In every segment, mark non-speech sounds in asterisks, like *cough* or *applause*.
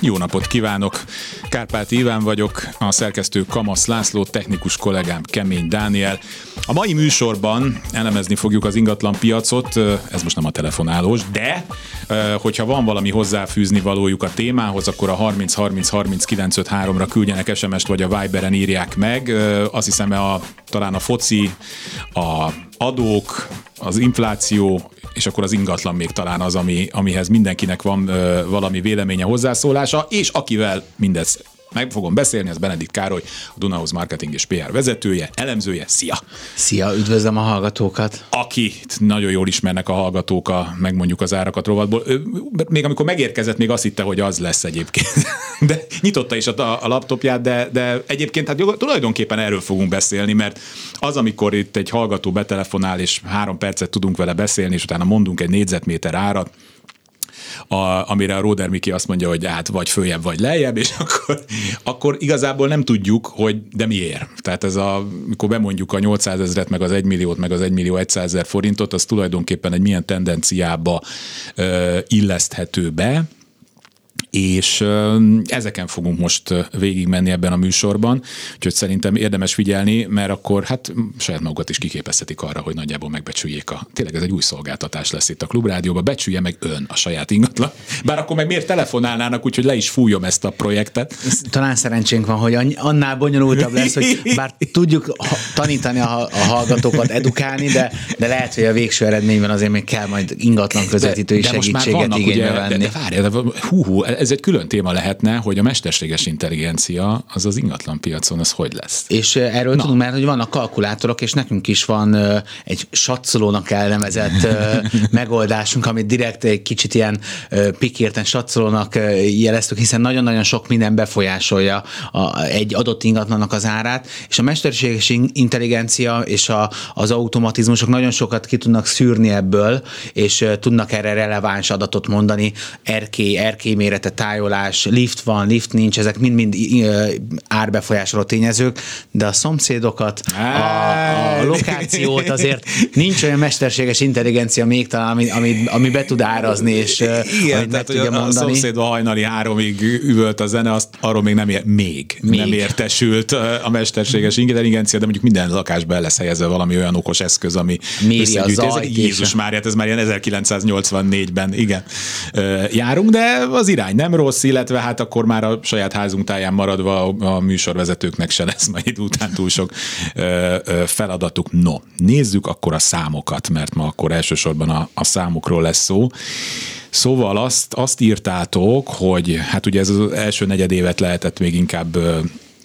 Jó napot kívánok! Kárpát Iván vagyok, a szerkesztő Kamasz László, technikus kollégám Kemény Dániel. A mai műsorban elemezni fogjuk az ingatlan piacot, ez most nem a telefonálós, de hogyha van valami hozzáfűzni valójuk a témához, akkor a 30 30 30 953-ra küldjenek SMS-t, vagy a Viberen írják meg. Azt hiszem, a, talán a foci, a adók, az infláció és akkor az ingatlan még talán az, ami, amihez mindenkinek van ö, valami véleménye, hozzászólása, és akivel mindez meg fogom beszélni, az Benedikt Károly, a Dunahoz Marketing és PR vezetője, elemzője. Szia! Szia, üdvözlöm a hallgatókat! Akit nagyon jól ismernek a hallgatók, a, megmondjuk az árakat rovatból. Még amikor megérkezett, még azt hitte, hogy az lesz egyébként. *laughs* De nyitotta is a, a laptopját, de, de egyébként hát tulajdonképpen erről fogunk beszélni, mert az, amikor itt egy hallgató betelefonál, és három percet tudunk vele beszélni, és utána mondunk egy négyzetméter árat, a, amire a Roder Miki azt mondja, hogy hát vagy följebb, vagy lejjebb, és *laughs* akkor, akkor igazából nem tudjuk, hogy de miért. Tehát ez a, mikor bemondjuk a 800 ezeret, meg az 1 milliót, meg az 1 millió 100 ezer forintot, az tulajdonképpen egy milyen tendenciába ö, illeszthető be, és ezeken fogunk most végigmenni ebben a műsorban, úgyhogy szerintem érdemes figyelni, mert akkor hát saját magukat is kiképezhetik arra, hogy nagyjából megbecsüljék a... Tényleg ez egy új szolgáltatás lesz itt a Klubrádióban, becsülje meg ön a saját ingatlan. Bár akkor meg miért telefonálnának, úgyhogy le is fújom ezt a projektet. Talán szerencsénk van, hogy annál bonyolultabb lesz, hogy bár tudjuk tanítani a, a hallgatókat, edukálni, de, de lehet, hogy a végső eredményben azért még kell majd ingatlan közvetítői de, de segítséget igénybe venni. De, de várj, de, hú, hú, ez egy külön téma lehetne, hogy a mesterséges intelligencia az az ingatlan piacon, az hogy lesz. És erről Na. tudunk, mert hogy vannak kalkulátorok, és nekünk is van egy satszolónak elnevezett *laughs* megoldásunk, amit direkt egy kicsit ilyen pikérten satszolónak jeleztük, hiszen nagyon-nagyon sok minden befolyásolja a, egy adott ingatlannak az árát, és a mesterséges intelligencia és a, az automatizmusok nagyon sokat ki tudnak szűrni ebből, és tudnak erre releváns adatot mondani, erkély, erkély mérete mellette tájolás, lift van, lift nincs, ezek mind-mind árbefolyásoló tényezők, de a szomszédokat, a, a lokációt azért nincs olyan mesterséges intelligencia még talán, ami, ami, ami be tud árazni, és Igen, tehát, tudja a, mondani. a szomszéd a hajnali háromig üvölt a zene, azt arról még nem, ér, még, még. nem értesült a mesterséges intelligencia, de mondjuk minden lakásba el lesz helyezve valami olyan okos eszköz, ami Méri a zajt. Jézus már, hát ez már ilyen 1984-ben, igen, járunk, de az irány nem rossz, illetve hát akkor már a saját házunk táján maradva a, műsorvezetőknek se lesz majd után túl sok feladatuk. No, nézzük akkor a számokat, mert ma akkor elsősorban a, a számokról lesz szó. Szóval azt, azt írtátok, hogy hát ugye ez az első negyedévet lehetett még inkább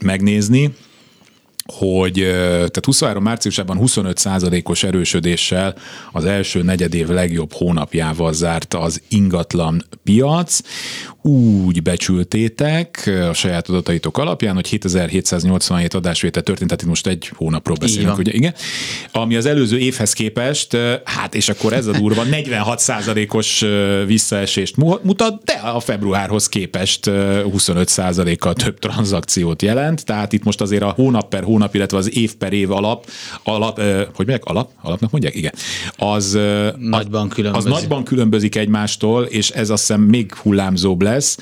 megnézni, hogy tehát 23 márciusában 25 százalékos erősödéssel az első negyedév legjobb hónapjával zárt az ingatlan piac. Úgy becsültétek a saját adataitok alapján, hogy 7787 adásvétel történt, tehát itt most egy hónapról beszélünk, ugye? Igen. Ami az előző évhez képest, hát és akkor ez a durva, *laughs* 46 százalékos visszaesést mutat, de a februárhoz képest 25 százalékkal több tranzakciót jelent, tehát itt most azért a hónap per hónap, illetve az év per év alap, alap hogy mondják, alap? Alapnak mondják? Igen. Az nagyban különbözik. Az nagyban különbözik egymástól, és ez azt hiszem még hullámzóbb lesz.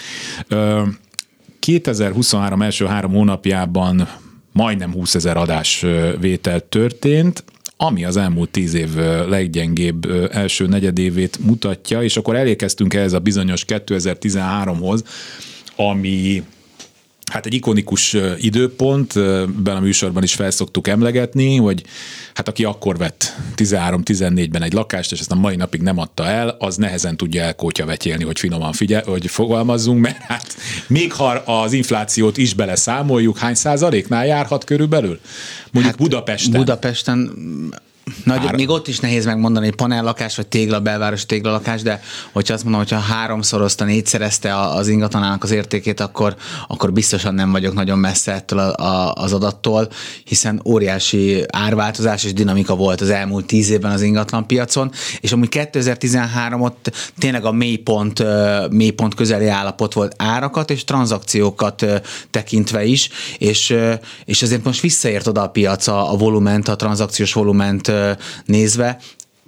2023 első három hónapjában majdnem 20 ezer adásvétel történt, ami az elmúlt tíz év leggyengébb első negyedévét mutatja, és akkor elérkeztünk ehhez a bizonyos 2013-hoz, ami hát egy ikonikus időpont, ben a műsorban is felszoktuk emlegetni, hogy hát aki akkor vett 13-14-ben egy lakást, és ezt a mai napig nem adta el, az nehezen tudja elkótya vetélni, hogy finoman figyel, hogy fogalmazzunk, mert hát még ha az inflációt is beleszámoljuk, hány százaléknál járhat körülbelül? Mondjuk hát Budapesten. Budapesten nagy, Három. még ott is nehéz megmondani, hogy panellakás vagy tégla, belvárosi téglalakás, de hogyha azt mondom, hogyha háromszorozta, négyszerezte az ingatlanának az értékét, akkor, akkor biztosan nem vagyok nagyon messze ettől a, a, az adattól, hiszen óriási árváltozás és dinamika volt az elmúlt tíz évben az ingatlan piacon, és amúgy 2013 ott tényleg a mélypont, mélypont közeli állapot volt árakat és tranzakciókat tekintve is, és, és azért most visszaért oda a piac a, a volument, a tranzakciós volument nézve,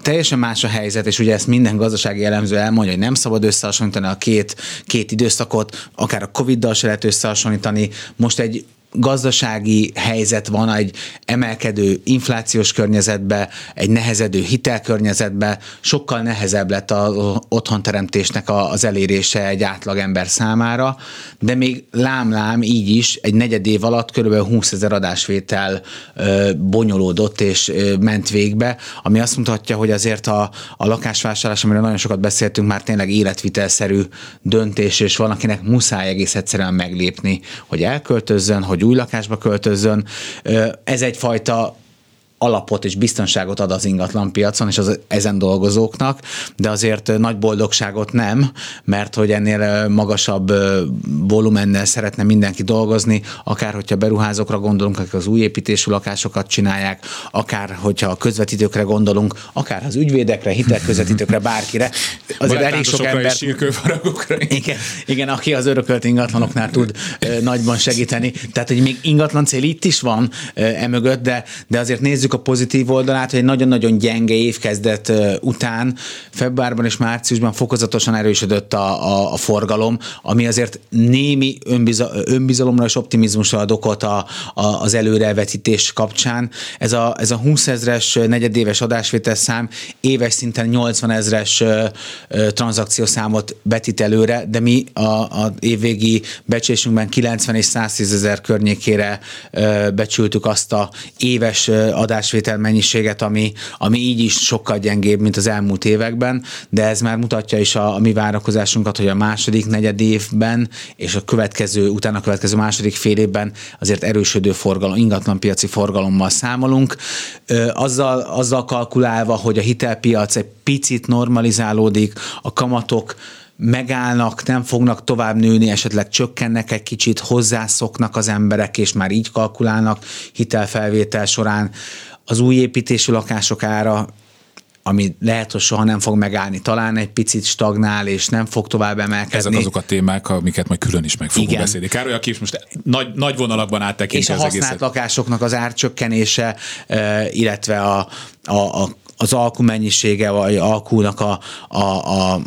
teljesen más a helyzet, és ugye ezt minden gazdasági elemző elmondja, hogy nem szabad összehasonlítani a két, két időszakot, akár a Covid-dal se lehet összehasonlítani. Most egy gazdasági helyzet van egy emelkedő inflációs környezetbe, egy nehezedő hitelkörnyezetbe, sokkal nehezebb lett az otthonteremtésnek az elérése egy átlag ember számára, de még lám-lám így is egy negyed év alatt kb. 20 ezer adásvétel bonyolódott és ment végbe, ami azt mutatja, hogy azért a, a lakásvásárlás, amiről nagyon sokat beszéltünk, már tényleg életvitelszerű döntés, és van, akinek muszáj egész egyszerűen meglépni, hogy elköltözzön, hogy új lakásba költözzön. Ez egyfajta alapot és biztonságot ad az ingatlan piacon és az ezen dolgozóknak, de azért nagy boldogságot nem, mert hogy ennél magasabb volumennel szeretne mindenki dolgozni, akár hogyha beruházókra gondolunk, akik az új építésű lakásokat csinálják, akár hogyha a közvetítőkre gondolunk, akár az ügyvédekre, hitelközvetítőkre, bárkire. Azért elég sok ember... Igen, igen, aki az örökölt ingatlanoknál tud nagyban segíteni. Tehát, hogy még ingatlan cél itt is van emögött, de, de azért nézzük a pozitív oldalát, hogy egy nagyon-nagyon gyenge évkezdet után februárban és márciusban fokozatosan erősödött a, a, a forgalom, ami azért némi önbiza, önbizalomra és optimizmusra ad okot a, a, az előrevetítés kapcsán. Ez a, ez a 20 ezres negyedéves adásvétel szám éves szinten 80 ezres tranzakciószámot betít előre, de mi a, a évvégi becsésünkben 90 és 110 ezer környékére becsültük azt a éves adás adásvétel mennyiséget, ami, ami így is sokkal gyengébb, mint az elmúlt években, de ez már mutatja is a, a mi várakozásunkat, hogy a második negyed évben és a következő, utána a következő második fél évben azért erősödő forgalom, ingatlanpiaci forgalommal számolunk. Azzal, azzal kalkulálva, hogy a hitelpiac egy picit normalizálódik, a kamatok megállnak, nem fognak tovább nőni, esetleg csökkennek egy kicsit, hozzászoknak az emberek, és már így kalkulálnak hitelfelvétel során az új építésű lakások ára ami lehet, hogy soha nem fog megállni, talán egy picit stagnál, és nem fog tovább emelkedni. Ezek azok a témák, amiket majd külön is meg fogunk Igen. beszélni. Károly, aki most nagy, nagy vonalakban áttekinti És a használt egészet. lakásoknak az árcsökkenése, illetve a, a, a az alkumennyisége, vagy alkúnak a, a, a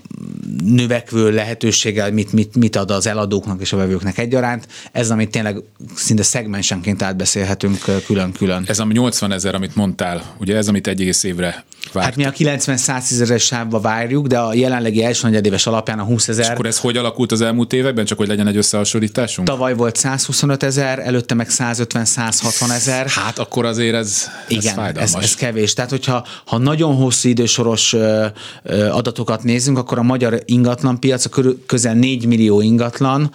növekvő lehetősége, mit, mit, mit ad az eladóknak és a vevőknek egyaránt. Ez, amit tényleg szinte szegmensenként átbeszélhetünk külön-külön. Ez a 80 ezer, amit mondtál, ugye ez, amit egy egész évre várt. Hát mi a 90-110 ezeres sávba várjuk, de a jelenlegi első negyedéves alapján a 20 ezer. És akkor ez hogy alakult az elmúlt években, csak hogy legyen egy összehasonlításunk? Tavaly volt 125 ezer, előtte meg 150-160 ezer. Hát akkor azért ez, Igen, ez Ez, ez kevés. Tehát, hogyha ha nagyon hosszú idősoros adatokat nézünk, akkor a magyar ingatlanpiac, a közel 4 millió ingatlan,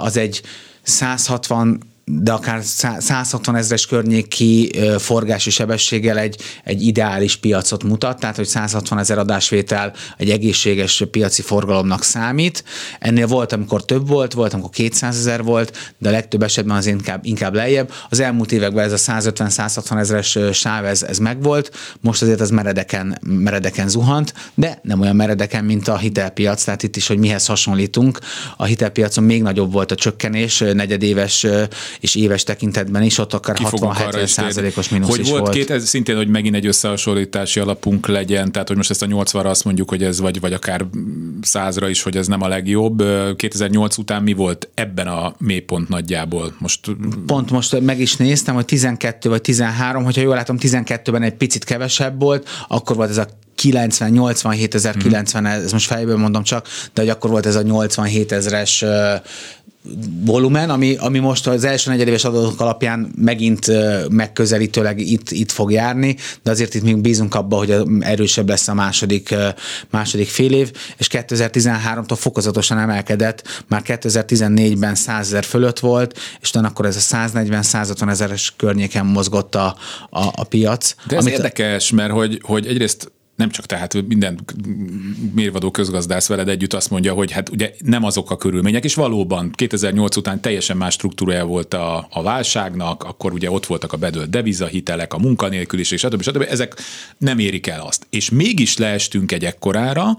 az egy 160 de akár 160 ezres környéki forgási sebességgel egy, egy ideális piacot mutat, tehát hogy 160 ezer adásvétel egy egészséges piaci forgalomnak számít. Ennél volt, amikor több volt, volt, amikor 200 ezer volt, de a legtöbb esetben az inkább, inkább lejjebb. Az elmúlt években ez a 150-160 ezeres sáv, ez, ez megvolt, most azért ez meredeken, meredeken zuhant, de nem olyan meredeken, mint a hitelpiac, tehát itt is, hogy mihez hasonlítunk. A hitelpiacon még nagyobb volt a csökkenés, negyedéves és éves tekintetben is ott akár 60-70 százalékos mínusz hogy is volt. Két, ez szintén, hogy megint egy összehasonlítási alapunk legyen, tehát hogy most ezt a 80-ra azt mondjuk, hogy ez vagy, vagy akár 100-ra is, hogy ez nem a legjobb. 2008 után mi volt ebben a mélypont nagyjából? Most... Pont most meg is néztem, hogy 12 vagy 13, hogyha jól látom, 12-ben egy picit kevesebb volt, akkor volt ez a 90, 87 ezer, hmm. 90, ez most fejből mondom csak, de hogy akkor volt ez a 87 ezeres volumen, ami, ami most az első negyedéves adatok alapján megint megközelítőleg itt, itt fog járni, de azért itt még bízunk abba, hogy erősebb lesz a második, második fél év, és 2013-tól fokozatosan emelkedett, már 2014-ben 100 ezer fölött volt, és utána akkor ez a 140-150 ezeres környéken mozgott a, a, a piac. De ez amit érdekes, mert hogy, hogy egyrészt nem csak tehát minden mérvadó közgazdász veled együtt azt mondja, hogy hát ugye nem azok a körülmények, és valóban 2008 után teljesen más struktúrája volt a, a válságnak, akkor ugye ott voltak a bedölt devizahitelek, a munkanélküliség, stb. stb. Ezek nem érik el azt. És mégis leestünk egy ekkorára,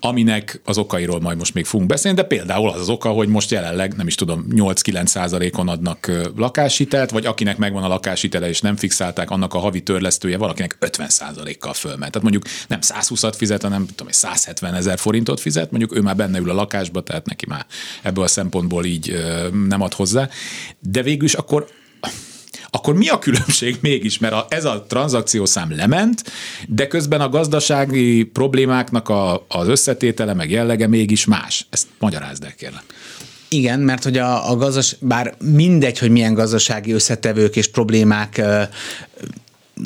aminek az okairól majd most még fogunk beszélni, de például az az oka, hogy most jelenleg nem is tudom, 8-9 százalékon adnak lakáshitelt, vagy akinek megvan a lakáshitele és nem fixálták, annak a havi törlesztője valakinek 50 százalékkal fölment. Tehát mondjuk nem 120-at fizet, hanem tudom, 170 ezer forintot fizet, mondjuk ő már benne ül a lakásba, tehát neki már ebből a szempontból így nem ad hozzá. De végül is akkor akkor mi a különbség mégis? Mert a, ez a tranzakciószám lement, de közben a gazdasági problémáknak a, az összetétele meg jellege mégis más. Ezt magyarázd el kérlek. Igen, mert hogy a, a gazdas, bár mindegy, hogy milyen gazdasági összetevők és problémák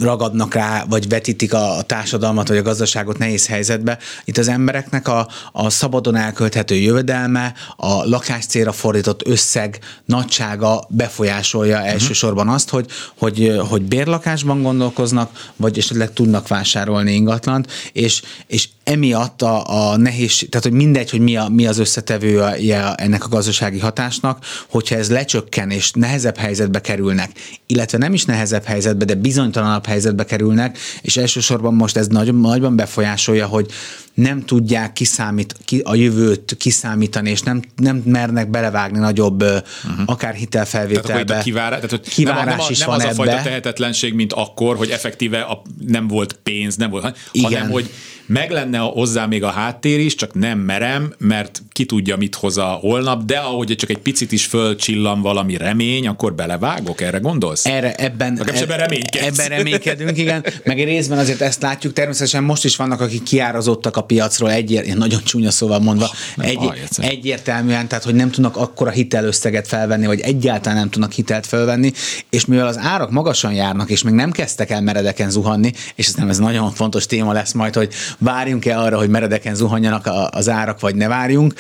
ragadnak rá, vagy vetítik a társadalmat, vagy a gazdaságot nehéz helyzetbe. Itt az embereknek a, a szabadon elkölthető jövedelme, a lakáscélra fordított összeg nagysága befolyásolja uh-huh. elsősorban azt, hogy, hogy, hogy bérlakásban gondolkoznak, vagy esetleg tudnak vásárolni ingatlant, és, és emiatt a, a nehéz, tehát hogy mindegy, hogy mi, a, mi az összetevője ennek a gazdasági hatásnak, hogyha ez lecsökken és nehezebb helyzetbe kerülnek, illetve nem is nehezebb helyzetbe, de bizonytalanabb helyzetbe kerülnek, és elsősorban most ez nagyon nagyban befolyásolja, hogy nem tudják kiszámít, ki, a jövőt kiszámítani, és nem, nem mernek belevágni nagyobb uh-huh. akár hitelfelvételbe. Tehát, kivárás, tehát, hogy kivárás nem, a, nem, a, is nem van az ebbe. a fajta tehetetlenség, mint akkor, hogy effektíve a, nem volt pénz, nem volt, Igen. hanem hogy meg lenne hozzá még a háttér is, csak nem merem, mert ki tudja, mit hoz a holnap, de ahogy csak egy picit is fölcsillan valami remény, akkor belevágok, erre gondolsz? Erre, ebben, ebben, ebben reménykedsz. Ebben reménykedünk, igen. Meg részben azért ezt látjuk, természetesen most is vannak, akik kiárazottak a piacról, egyért, nagyon csúnya szóval mondva, oh, egy, egyértelműen, tehát hogy nem tudnak akkora hitelösszeget felvenni, vagy egyáltalán nem tudnak hitelt felvenni, és mivel az árak magasan járnak, és még nem kezdtek el meredeken zuhanni, és ez nem ez nagyon fontos téma lesz majd, hogy várjunk-e arra, hogy meredeken zuhanjanak az árak, vagy ne várjunk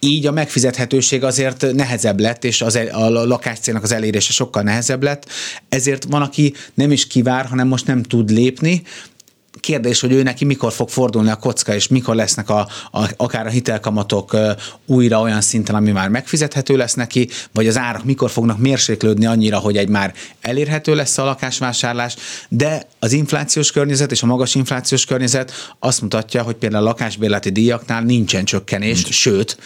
így a megfizethetőség azért nehezebb lett, és az, a lakáscélnak az elérése sokkal nehezebb lett, ezért van, aki nem is kivár, hanem most nem tud lépni, kérdés, hogy ő neki mikor fog fordulni a kocka, és mikor lesznek a, a, akár a hitelkamatok újra olyan szinten, ami már megfizethető lesz neki, vagy az árak mikor fognak mérséklődni annyira, hogy egy már elérhető lesz a lakásvásárlás, de az inflációs környezet és a magas inflációs környezet azt mutatja, hogy például a lakásbérleti díjaknál nincsen csökkenés, Nincs. sőt,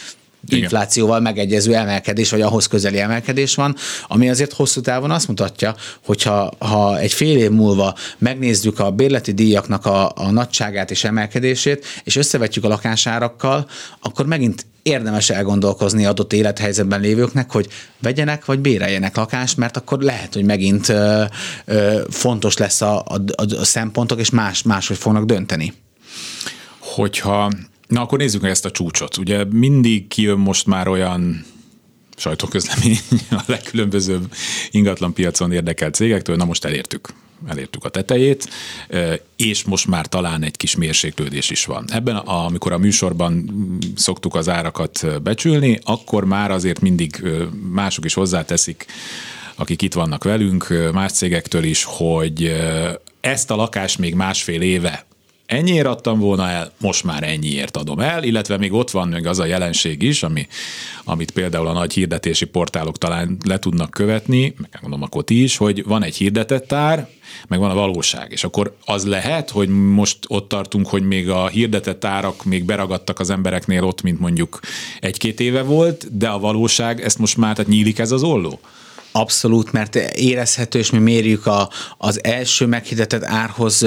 igen. inflációval megegyező emelkedés, vagy ahhoz közeli emelkedés van, ami azért hosszú távon azt mutatja, hogyha ha egy fél év múlva megnézzük a bérleti díjaknak a, a nagyságát és emelkedését, és összevetjük a lakásárakkal, akkor megint érdemes elgondolkozni adott élethelyzetben lévőknek, hogy vegyenek vagy béreljenek lakást, mert akkor lehet, hogy megint ö, ö, fontos lesz a, a, a szempontok, és más, máshogy fognak dönteni. Hogyha Na akkor nézzük meg ezt a csúcsot. Ugye mindig kijön most már olyan sajtóközlemény *laughs* a legkülönbözőbb ingatlanpiacon érdekelt cégektől, na most elértük elértük a tetejét, és most már talán egy kis mérséklődés is van. Ebben, amikor a műsorban szoktuk az árakat becsülni, akkor már azért mindig mások is hozzáteszik, akik itt vannak velünk, más cégektől is, hogy ezt a lakást még másfél éve ennyiért adtam volna el, most már ennyiért adom el, illetve még ott van még az a jelenség is, ami, amit például a nagy hirdetési portálok talán le tudnak követni, meg mondom akkor ti is, hogy van egy hirdetett ár, meg van a valóság. És akkor az lehet, hogy most ott tartunk, hogy még a hirdetett árak még beragadtak az embereknél ott, mint mondjuk egy-két éve volt, de a valóság, ezt most már, tehát nyílik ez az olló? Abszolút, mert érezhető, és mi mérjük a, az első meghirdetett árhoz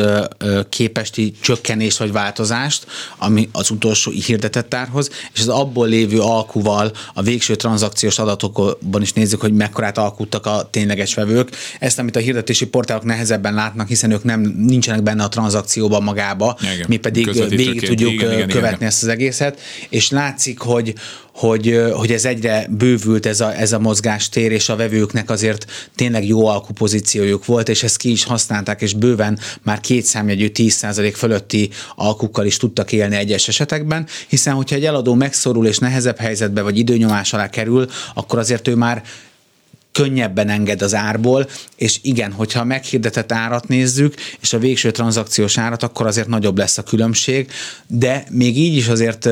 képesti csökkenést vagy változást, ami az utolsó hirdetett árhoz, és az abból lévő alkuval a végső tranzakciós adatokban is nézzük, hogy mekkorát alkuttak a tényleges vevők. Ezt, amit a hirdetési portálok nehezebben látnak, hiszen ők nem nincsenek benne a tranzakcióban magába, igen, mi pedig végig tudjuk igen, igen, követni igen. ezt az egészet, és látszik, hogy, hogy, hogy ez egyre bővült ez a, ez a mozgástér, és a vevőknek azért tényleg jó alkupozíciójuk volt, és ezt ki is használták, és bőven már két számjegyű 10% fölötti alkukkal is tudtak élni egyes esetekben, hiszen hogyha egy eladó megszorul és nehezebb helyzetbe vagy időnyomás alá kerül, akkor azért ő már könnyebben enged az árból, és igen, hogyha a meghirdetett árat nézzük, és a végső tranzakciós árat, akkor azért nagyobb lesz a különbség, de még így is azért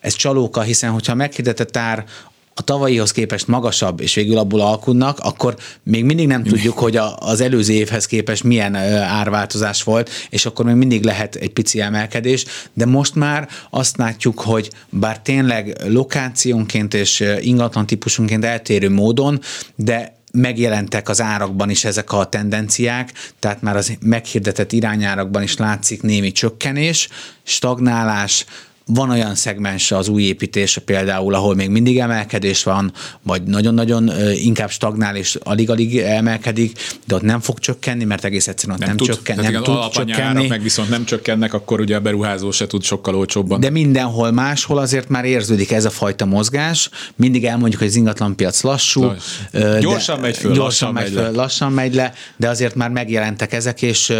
ez csalóka, hiszen hogyha a meghirdetett ár a tavalyihoz képest magasabb, és végül abból alkudnak, akkor még mindig nem tudjuk, hogy a, az előző évhez képest milyen árváltozás volt, és akkor még mindig lehet egy pici emelkedés, de most már azt látjuk, hogy bár tényleg lokációnként és ingatlan típusunként eltérő módon, de megjelentek az árakban is ezek a tendenciák, tehát már az meghirdetett irányárakban is látszik némi csökkenés, stagnálás, van olyan szegmens az új építése például, ahol még mindig emelkedés van, vagy nagyon-nagyon inkább stagnál és alig-alig emelkedik, de ott nem fog csökkenni, mert egész egyszerűen nem, nem tud, csökken, nem igen, tud csökkenni. meg viszont nem csökkennek, akkor ugye a beruházó se tud sokkal olcsóbban. De mindenhol máshol azért már érződik ez a fajta mozgás. Mindig elmondjuk, hogy az ingatlanpiac lassú. Lass. Gyorsan megy föl, gyorsan megy föl, le. lassan megy le, de azért már megjelentek ezek, és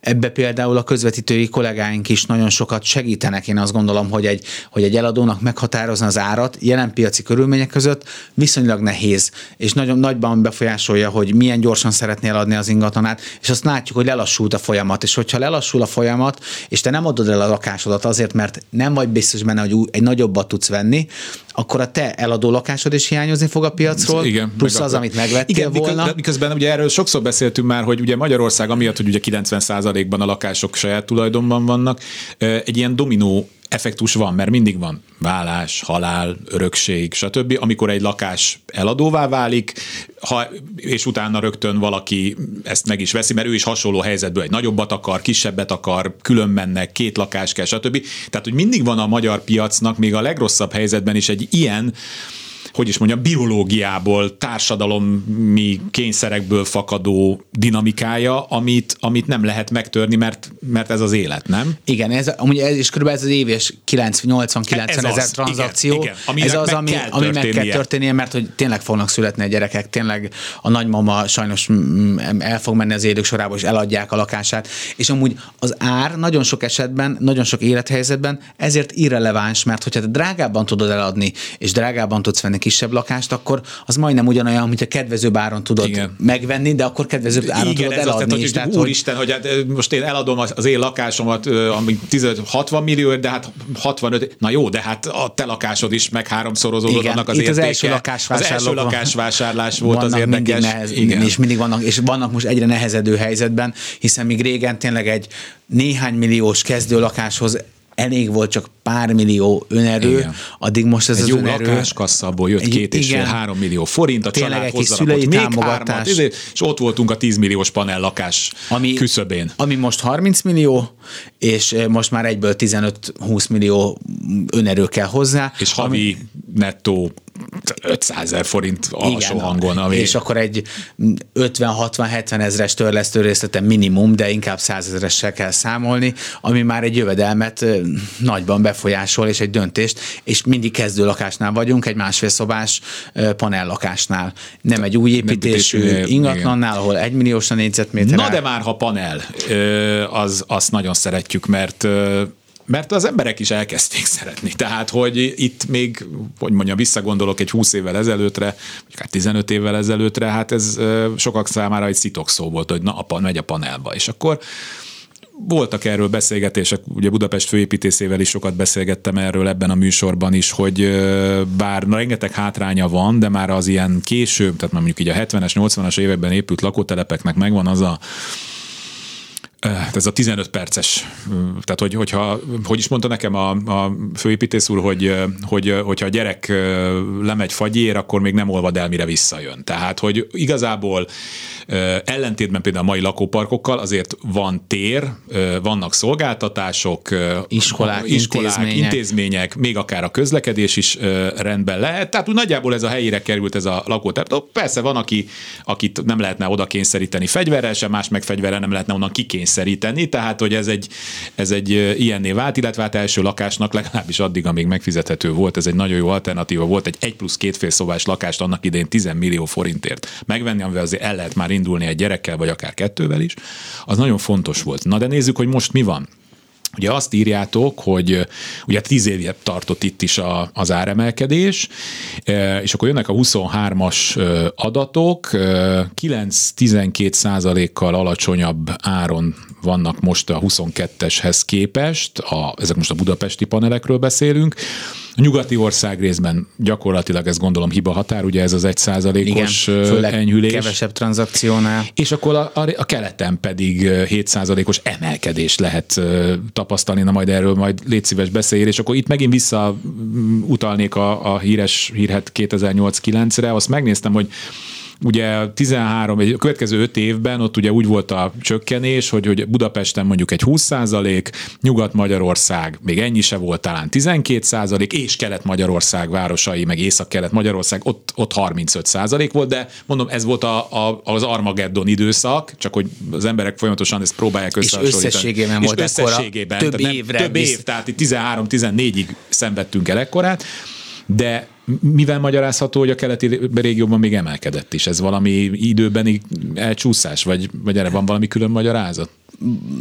ebbe például a közvetítői kollégáink is nagyon sokat segítenek, én azt gondolom, hogy egy, hogy egy eladónak meghatározni az árat jelen piaci körülmények között viszonylag nehéz, és nagyon nagyban befolyásolja, hogy milyen gyorsan szeretnél adni az ingatlanát, és azt látjuk, hogy lelassult a folyamat, és hogyha lelassul a folyamat, és te nem adod el a lakásodat azért, mert nem vagy biztos benne, hogy egy nagyobbat tudsz venni, akkor a te eladó lakásod is hiányozni fog a piacról, igen, plusz az, amit megvettél igen, volna. Miközben, ugye erről sokszor beszéltünk már, hogy ugye Magyarország, amiatt, hogy ugye 90%-ban a lakások saját tulajdonban vannak, egy ilyen dominó effektus van, mert mindig van vállás, halál, örökség, stb. Amikor egy lakás eladóvá válik, ha, és utána rögtön valaki ezt meg is veszi, mert ő is hasonló helyzetből egy nagyobbat akar, kisebbet akar, külön mennek, két lakás kell, stb. Tehát, hogy mindig van a magyar piacnak még a legrosszabb helyzetben is egy ilyen hogy is mondjam, biológiából, társadalomi kényszerekből fakadó dinamikája, amit, amit nem lehet megtörni, mert, mert ez az élet, nem? Igen, ez, amúgy ez is körülbelül ez az éves 80-90 ezer tranzakció. Igen, igen, ez az, ami, meg kell ami meg kell történnie, mert hogy tényleg fognak születni a gyerekek, tényleg a nagymama sajnos el fog menni az élők sorába, és eladják a lakását, és amúgy az ár nagyon sok esetben, nagyon sok élethelyzetben ezért irreleváns, mert hogyha te drágábban tudod eladni, és drágábban tudsz venni kisebb lakást, akkor az majdnem ugyanolyan, mint a kedvező áron tudod Igen. megvenni, de akkor kedvező áron Igen, tudod eladni. Az, tehát, hogy, úristen, hogy hát, most én eladom az én lakásomat, ami 60 millió, de hát 65, na jó, de hát a te lakásod is meg háromszorozódott Igen, annak az itt értéke. az első lakásvásárlás. Az első lakásvásárlás volt az érdekes. Nehez, Igen. És mindig vannak, és vannak most egyre nehezedő helyzetben, hiszen még régen tényleg egy néhány milliós kezdő lakáshoz elég volt csak pár millió önerő, igen. addig most ez egy az jó önerő... lakáskasszabból jött két és fél, három millió forint, a Tényleg család hozzárakott még hármat, és ott voltunk a 10 milliós panel lakás ami, küszöbén. Ami most 30 millió, és eh, most már egyből 15-20 millió önerő kell hozzá. És havi ami, nettó 500 ezer forint alsó Igen, hangon. Ami... És akkor egy 50-60-70 ezres törlesztő részlete minimum, de inkább 100 ezeressel kell számolni, ami már egy jövedelmet nagyban befolyásol, és egy döntést, és mindig kezdő lakásnál vagyunk, egy másfél szobás panellakásnál. Nem egy új építésű ingatlannál, ahol egy milliós a négyzetméter. Na de már ha panel, az, azt nagyon szeretjük, mert mert az emberek is elkezdték szeretni. Tehát, hogy itt még, hogy mondjam, visszagondolok egy 20 évvel ezelőttre, vagy hát 15 évvel ezelőttre, hát ez sokak számára egy szitok szó volt, hogy na, a, megy a panelba. És akkor voltak erről beszélgetések, ugye Budapest főépítészével is sokat beszélgettem erről ebben a műsorban is, hogy bár rengeteg hátránya van, de már az ilyen később, tehát mondjuk így a 70-es, 80-as években épült lakótelepeknek megvan az a ez a 15 perces, tehát hogy, hogyha, hogy is mondta nekem a, a főépítész úr, hogy, hogy, hogyha a gyerek lemegy fagyér, akkor még nem olvad el, mire visszajön. Tehát, hogy igazából ellentétben például a mai lakóparkokkal azért van tér, vannak szolgáltatások, iskolák, iskolák intézmények. intézmények, még akár a közlekedés is rendben lehet. Tehát úgy nagyjából ez a helyére került ez a lakótep. Persze van, aki, akit nem lehetne oda kényszeríteni fegyverrel sem, más meg fegyverrel nem lehetne onnan kikényszeríteni kényszeríteni, tehát hogy ez egy, ez egy ilyenné vált, illetve hát első lakásnak legalábbis addig, amíg megfizethető volt, ez egy nagyon jó alternatíva volt, egy egy plusz két fél szobás lakást annak idején 10 millió forintért megvenni, amivel azért el lehet már indulni egy gyerekkel, vagy akár kettővel is, az nagyon fontos volt. Na de nézzük, hogy most mi van. Ugye azt írjátok, hogy ugye tíz évje tartott itt is a, az áremelkedés, és akkor jönnek a 23-as adatok, 9-12 százalékkal alacsonyabb áron vannak most a 22-eshez képest, a, ezek most a budapesti panelekről beszélünk, a nyugati ország részben gyakorlatilag ez gondolom hiba határ, ugye ez az egy százalékos enyhülés. kevesebb tranzakciónál. És akkor a, a, a keleten pedig 7 százalékos emelkedést lehet tapasztalni, na majd erről majd légy szíves beszéljél, és akkor itt megint vissza utalnék a, a híres hírhet 2008-9-re, azt megnéztem, hogy ugye 13, egy következő 5 évben ott ugye úgy volt a csökkenés, hogy, hogy Budapesten mondjuk egy 20 százalék, Nyugat-Magyarország még ennyi se volt talán 12 százalék, és Kelet-Magyarország városai, meg Észak-Kelet-Magyarország ott, ott 35 százalék volt, de mondom, ez volt a, a, az Armageddon időszak, csak hogy az emberek folyamatosan ezt próbálják összehasonlítani. És összességében és volt összességében, több tehát évre. Több év, tehát itt 13-14-ig szenvedtünk el ekkorát, de mivel magyarázható, hogy a keleti régióban még emelkedett is? Ez valami időbeni elcsúszás, vagy, vagy erre van valami külön magyarázat?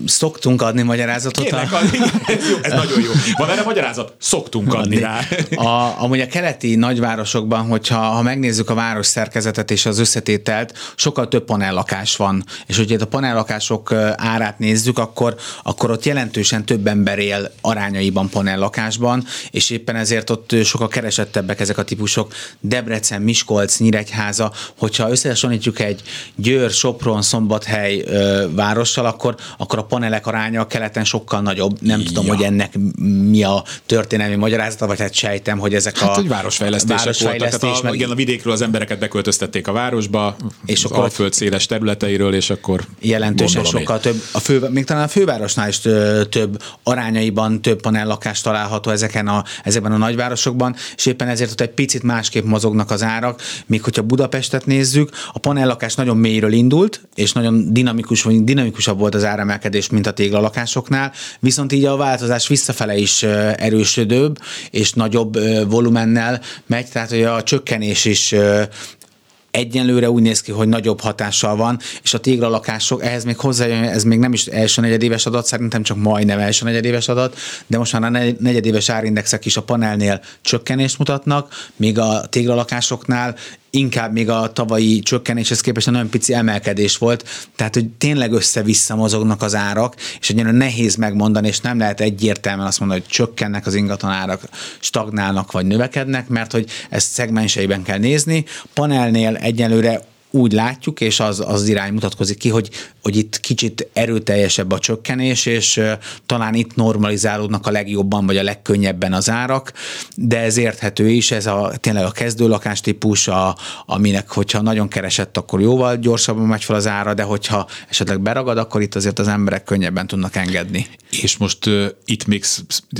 Szoktunk adni magyarázatot. Kérlek, a... adni. ez, jó, ez nagyon jó. Van erre magyarázat? Szoktunk adni, adni rá. A, amúgy a keleti nagyvárosokban, hogyha ha megnézzük a város szerkezetet és az összetételt, sokkal több panellakás van. És hogyha a panellakások árát nézzük, akkor, akkor ott jelentősen több ember él arányaiban panellakásban, és éppen ezért ott sokkal keresettebbek ezek a típusok. Debrecen, Miskolc, Nyíregyháza, hogyha összehasonlítjuk egy Győr, Sopron, Szombathely várossal, akkor akkor a panelek aránya a keleten sokkal nagyobb. Nem ja. tudom, hogy ennek mi a történelmi magyarázata, vagy hát sejtem, hogy ezek hát, a hogy városfejlesztések városfejlesztés, voltak. Tehát a, igen, a vidékről az embereket beköltöztették a városba, és az akkor Alföld széles területeiről, és akkor jelentősen sokkal én. több, a fő, még talán a fővárosnál is több arányaiban több panellakás található ezeken a, ezekben a nagyvárosokban, és éppen ezért ott egy picit másképp mozognak az árak, még hogyha Budapestet nézzük, a panellakás nagyon mélyről indult, és nagyon dinamikus, vagy dinamikusabb volt az áremelkedés, mint a téglalakásoknál, viszont így a változás visszafele is erősödőbb és nagyobb volumennel megy, tehát hogy a csökkenés is egyenlőre úgy néz ki, hogy nagyobb hatással van, és a téglalakások, ehhez még hozzájön, ez még nem is első negyedéves adat, szerintem csak majdnem első negyedéves adat, de most már a negyedéves árindexek is a panelnél csökkenést mutatnak, míg a téglalakásoknál inkább még a tavalyi csökkenéshez képest nagyon pici emelkedés volt, tehát hogy tényleg össze-vissza mozognak az árak, és egyébként nehéz megmondani, és nem lehet egyértelműen azt mondani, hogy csökkennek az ingatlan árak, stagnálnak vagy növekednek, mert hogy ezt szegmenseiben kell nézni. Panelnél egyelőre úgy látjuk, és az, az irány mutatkozik ki, hogy, hogy itt kicsit erőteljesebb a csökkenés, és talán itt normalizálódnak a legjobban, vagy a legkönnyebben az árak, de ez érthető is, ez a, tényleg a kezdőlakás típus, a, aminek, hogyha nagyon keresett, akkor jóval gyorsabban megy fel az ára, de hogyha esetleg beragad, akkor itt azért az emberek könnyebben tudnak engedni. És most uh, itt még,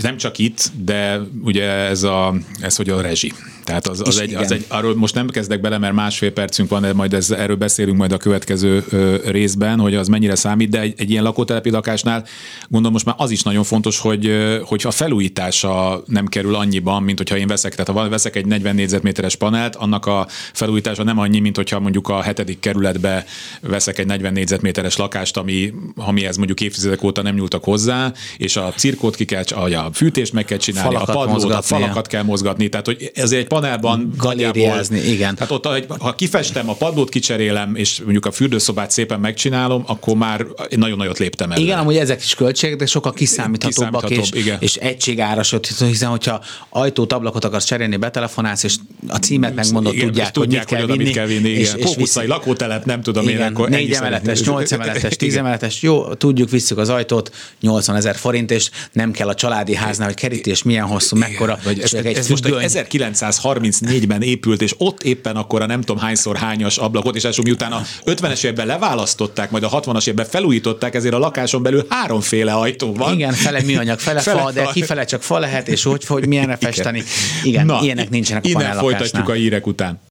nem csak itt, de ugye ez, a, ez hogy a rezsi. Tehát az, az, egy, az egy, arról most nem kezdek bele, mert másfél percünk van, de majd ez, erről beszélünk majd a következő részben, hogy az mennyire számít, de egy, egy ilyen lakótelepi lakásnál gondolom most már az is nagyon fontos, hogy, hogy a felújítása nem kerül annyiban, mint hogyha én veszek, tehát ha veszek egy 40 négyzetméteres panelt, annak a felújítása nem annyi, mint hogyha mondjuk a hetedik kerületbe veszek egy 40 négyzetméteres lakást, ami, amihez mondjuk évtizedek óta nem nyúltak hozzá, és a cirkót ki kell, a fűtést meg kell csinálni, falakat a padlót, a falakat kell mozgatni, tehát hogy ezért egy panelban galériázni, igen. Tehát ott, ha kifestem, a padlót kicserélem, és mondjuk a fürdőszobát szépen megcsinálom, akkor már nagyon nagyot léptem el. Igen, amúgy ezek is költségek, de sokkal kiszámíthatóbbak, és, igen. és egységáras, hiszen hogyha ajtót, ablakot akarsz cserélni, betelefonálsz, és a címet megmondod, igen, tudják, hogy, tudják, mit, kell vinni, mit kell vinni. És, és Kókuszai lakótelep, nem tudom igen, én, akkor négy emeletes, nyolc emeletes, tíz emeletes, jó, tudjuk, visszük az ajtót, 80 ezer forint, és nem kell a családi háznál, hogy kerítés milyen hosszú, mekkora. Vagy ez, egy ez most 1934-ben épült, és ott éppen akkor a nem tudom hányszor hányas ablakot, és első miután a 50-es évben leválasztották, majd a 60-as évben felújították, ezért a lakáson belül háromféle ajtó van. Igen, fele műanyag, fele, fele fa, de kifele csak fa lehet, és hogy, hogy milyenre festeni. Igen, Na, ilyenek nincsenek a Innen folytatjuk a hírek után.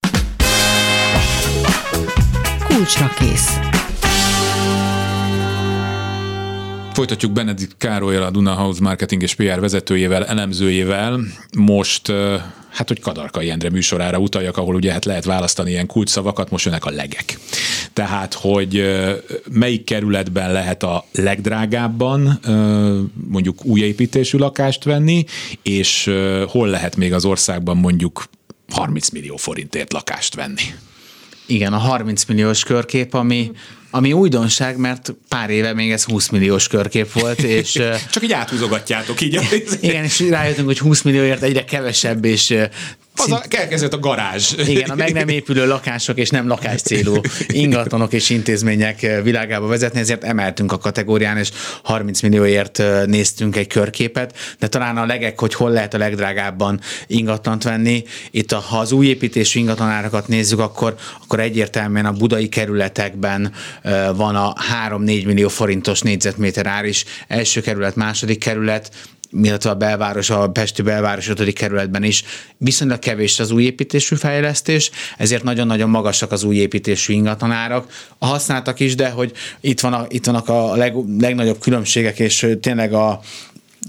Kulcsra kész. Folytatjuk Benedikt Károlyal, a Duna House marketing és PR vezetőjével, elemzőjével. Most hát hogy Kadarkai Endre műsorára utaljak, ahol ugye hát lehet választani ilyen kulcsszavakat, most jönnek a legek. Tehát, hogy melyik kerületben lehet a legdrágábban mondjuk új építésű lakást venni, és hol lehet még az országban mondjuk 30 millió forintért lakást venni. Igen, a 30 milliós körkép, ami ami újdonság, mert pár éve még ez 20 milliós körkép volt, és... *laughs* Csak így áthúzogatjátok így. *laughs* igen, és rájöttünk, hogy 20 millióért egyre kevesebb, és az a, elkezdett a garázs. Igen, a meg nem *laughs* épülő lakások és nem lakás célú ingatlanok és intézmények világába vezetni, ezért emeltünk a kategórián, és 30 millióért néztünk egy körképet, de talán a legek, hogy hol lehet a legdrágábban ingatlant venni. Itt, a, ha az új építésű ingatlanárakat nézzük, akkor, akkor egyértelműen a budai kerületekben van a 3-4 millió forintos négyzetméter ár is. Első kerület, második kerület, illetve a belváros, a Pesti belváros 5. kerületben is viszonylag kevés az új építésű fejlesztés, ezért nagyon-nagyon magasak az új építésű ingatlanárak. A használtak is, de hogy itt, van a, itt vannak a leg, legnagyobb különbségek, és tényleg a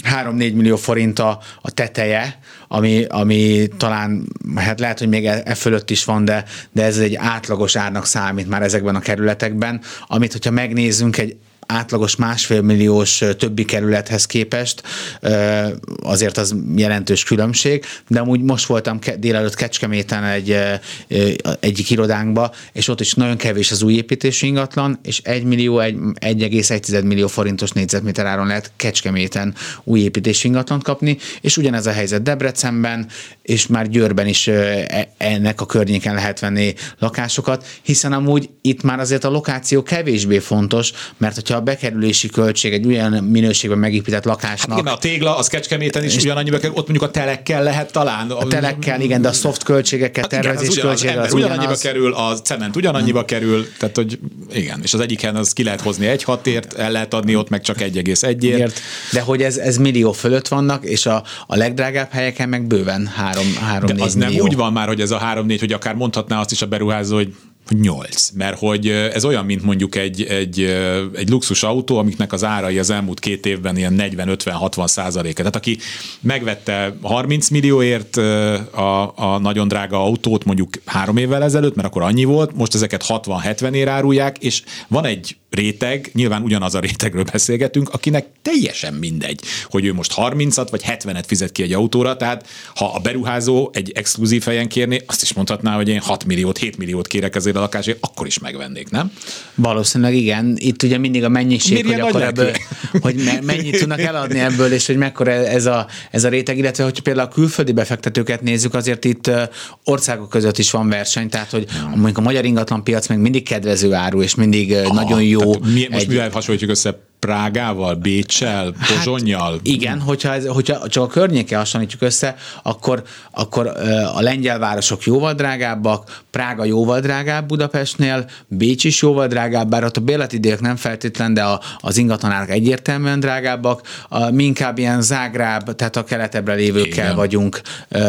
3-4 millió forint a, a teteje, ami, ami talán, hát lehet, hogy még e, e fölött is van, de, de ez egy átlagos árnak számít már ezekben a kerületekben, amit, hogyha megnézzünk egy átlagos másfél milliós többi kerülethez képest azért az jelentős különbség, de amúgy most voltam délelőtt Kecskeméten egy, egyik irodánkba, és ott is nagyon kevés az új építésű ingatlan, és 1 millió, 1,1 millió forintos négyzetméter áron lehet Kecskeméten új építésű ingatlant kapni, és ugyanez a helyzet Debrecenben, és már Győrben is e, ennek a környéken lehet venni lakásokat, hiszen amúgy itt már azért a lokáció kevésbé fontos, mert hogyha a bekerülési költség egy olyan minőségben megépített lakásnak. Hát igen, a tégla az Kecskeméten is ugyanannyiba kerül, ott mondjuk a telekkel lehet talán. A telekkel, igen, de a soft költségekkel, hát tervezés költsége az, az ugyanannyiba kerül, a cement ugyanannyiba hmm. kerül, tehát hogy igen, és az egyiken az ki lehet hozni egy hatért, el lehet adni ott meg csak 1,1-ért. De hogy ez, ez millió fölött vannak, és a, a legdrágább helyeken meg bőven 3 3 De az millió. nem úgy van már, hogy ez a 3-4, hogy akár mondhatná azt is a beruházó, hogy 8, mert hogy ez olyan, mint mondjuk egy, egy, egy luxus autó, amiknek az árai az elmúlt két évben ilyen 40-50-60 százaléka. Tehát aki megvette 30 millióért a, a nagyon drága autót mondjuk három évvel ezelőtt, mert akkor annyi volt, most ezeket 60-70 ér árulják, és van egy réteg, nyilván ugyanaz a rétegről beszélgetünk, akinek teljesen mindegy, hogy ő most 30-at vagy 70-et fizet ki egy autóra, tehát ha a beruházó egy exkluzív helyen kérné, azt is mondhatná, hogy én 6 milliót, 7 milliót kérek ezért a lakásért, akkor is megvennék, nem? Valószínűleg igen. Itt ugye mindig a mennyiség, Miért hogy akkor ebből, hogy mennyit tudnak eladni ebből, és hogy mekkora ez a, ez a réteg, illetve hogy például a külföldi befektetőket nézzük, azért itt országok között is van verseny, tehát hogy mondjuk a magyar ingatlan piac még mindig kedvező áru, és mindig Aha, nagyon jó. Mi, most egy, mivel hasonlítjuk össze Prágával, Bécsel, Pozsonyjal? Hát igen, hogyha, ez, hogyha csak a környéke hasonlítjuk össze, akkor, akkor a lengyel városok jóval drágábbak, Prága jóval drágább Budapestnél, Bécs is jóval drágább, bár ott a bérleti díjak nem feltétlen, de a, az ingatlanárak egyértelműen drágábbak. A, mi inkább ilyen Zágráb, tehát a keletebbre lévőkkel igen. vagyunk ö,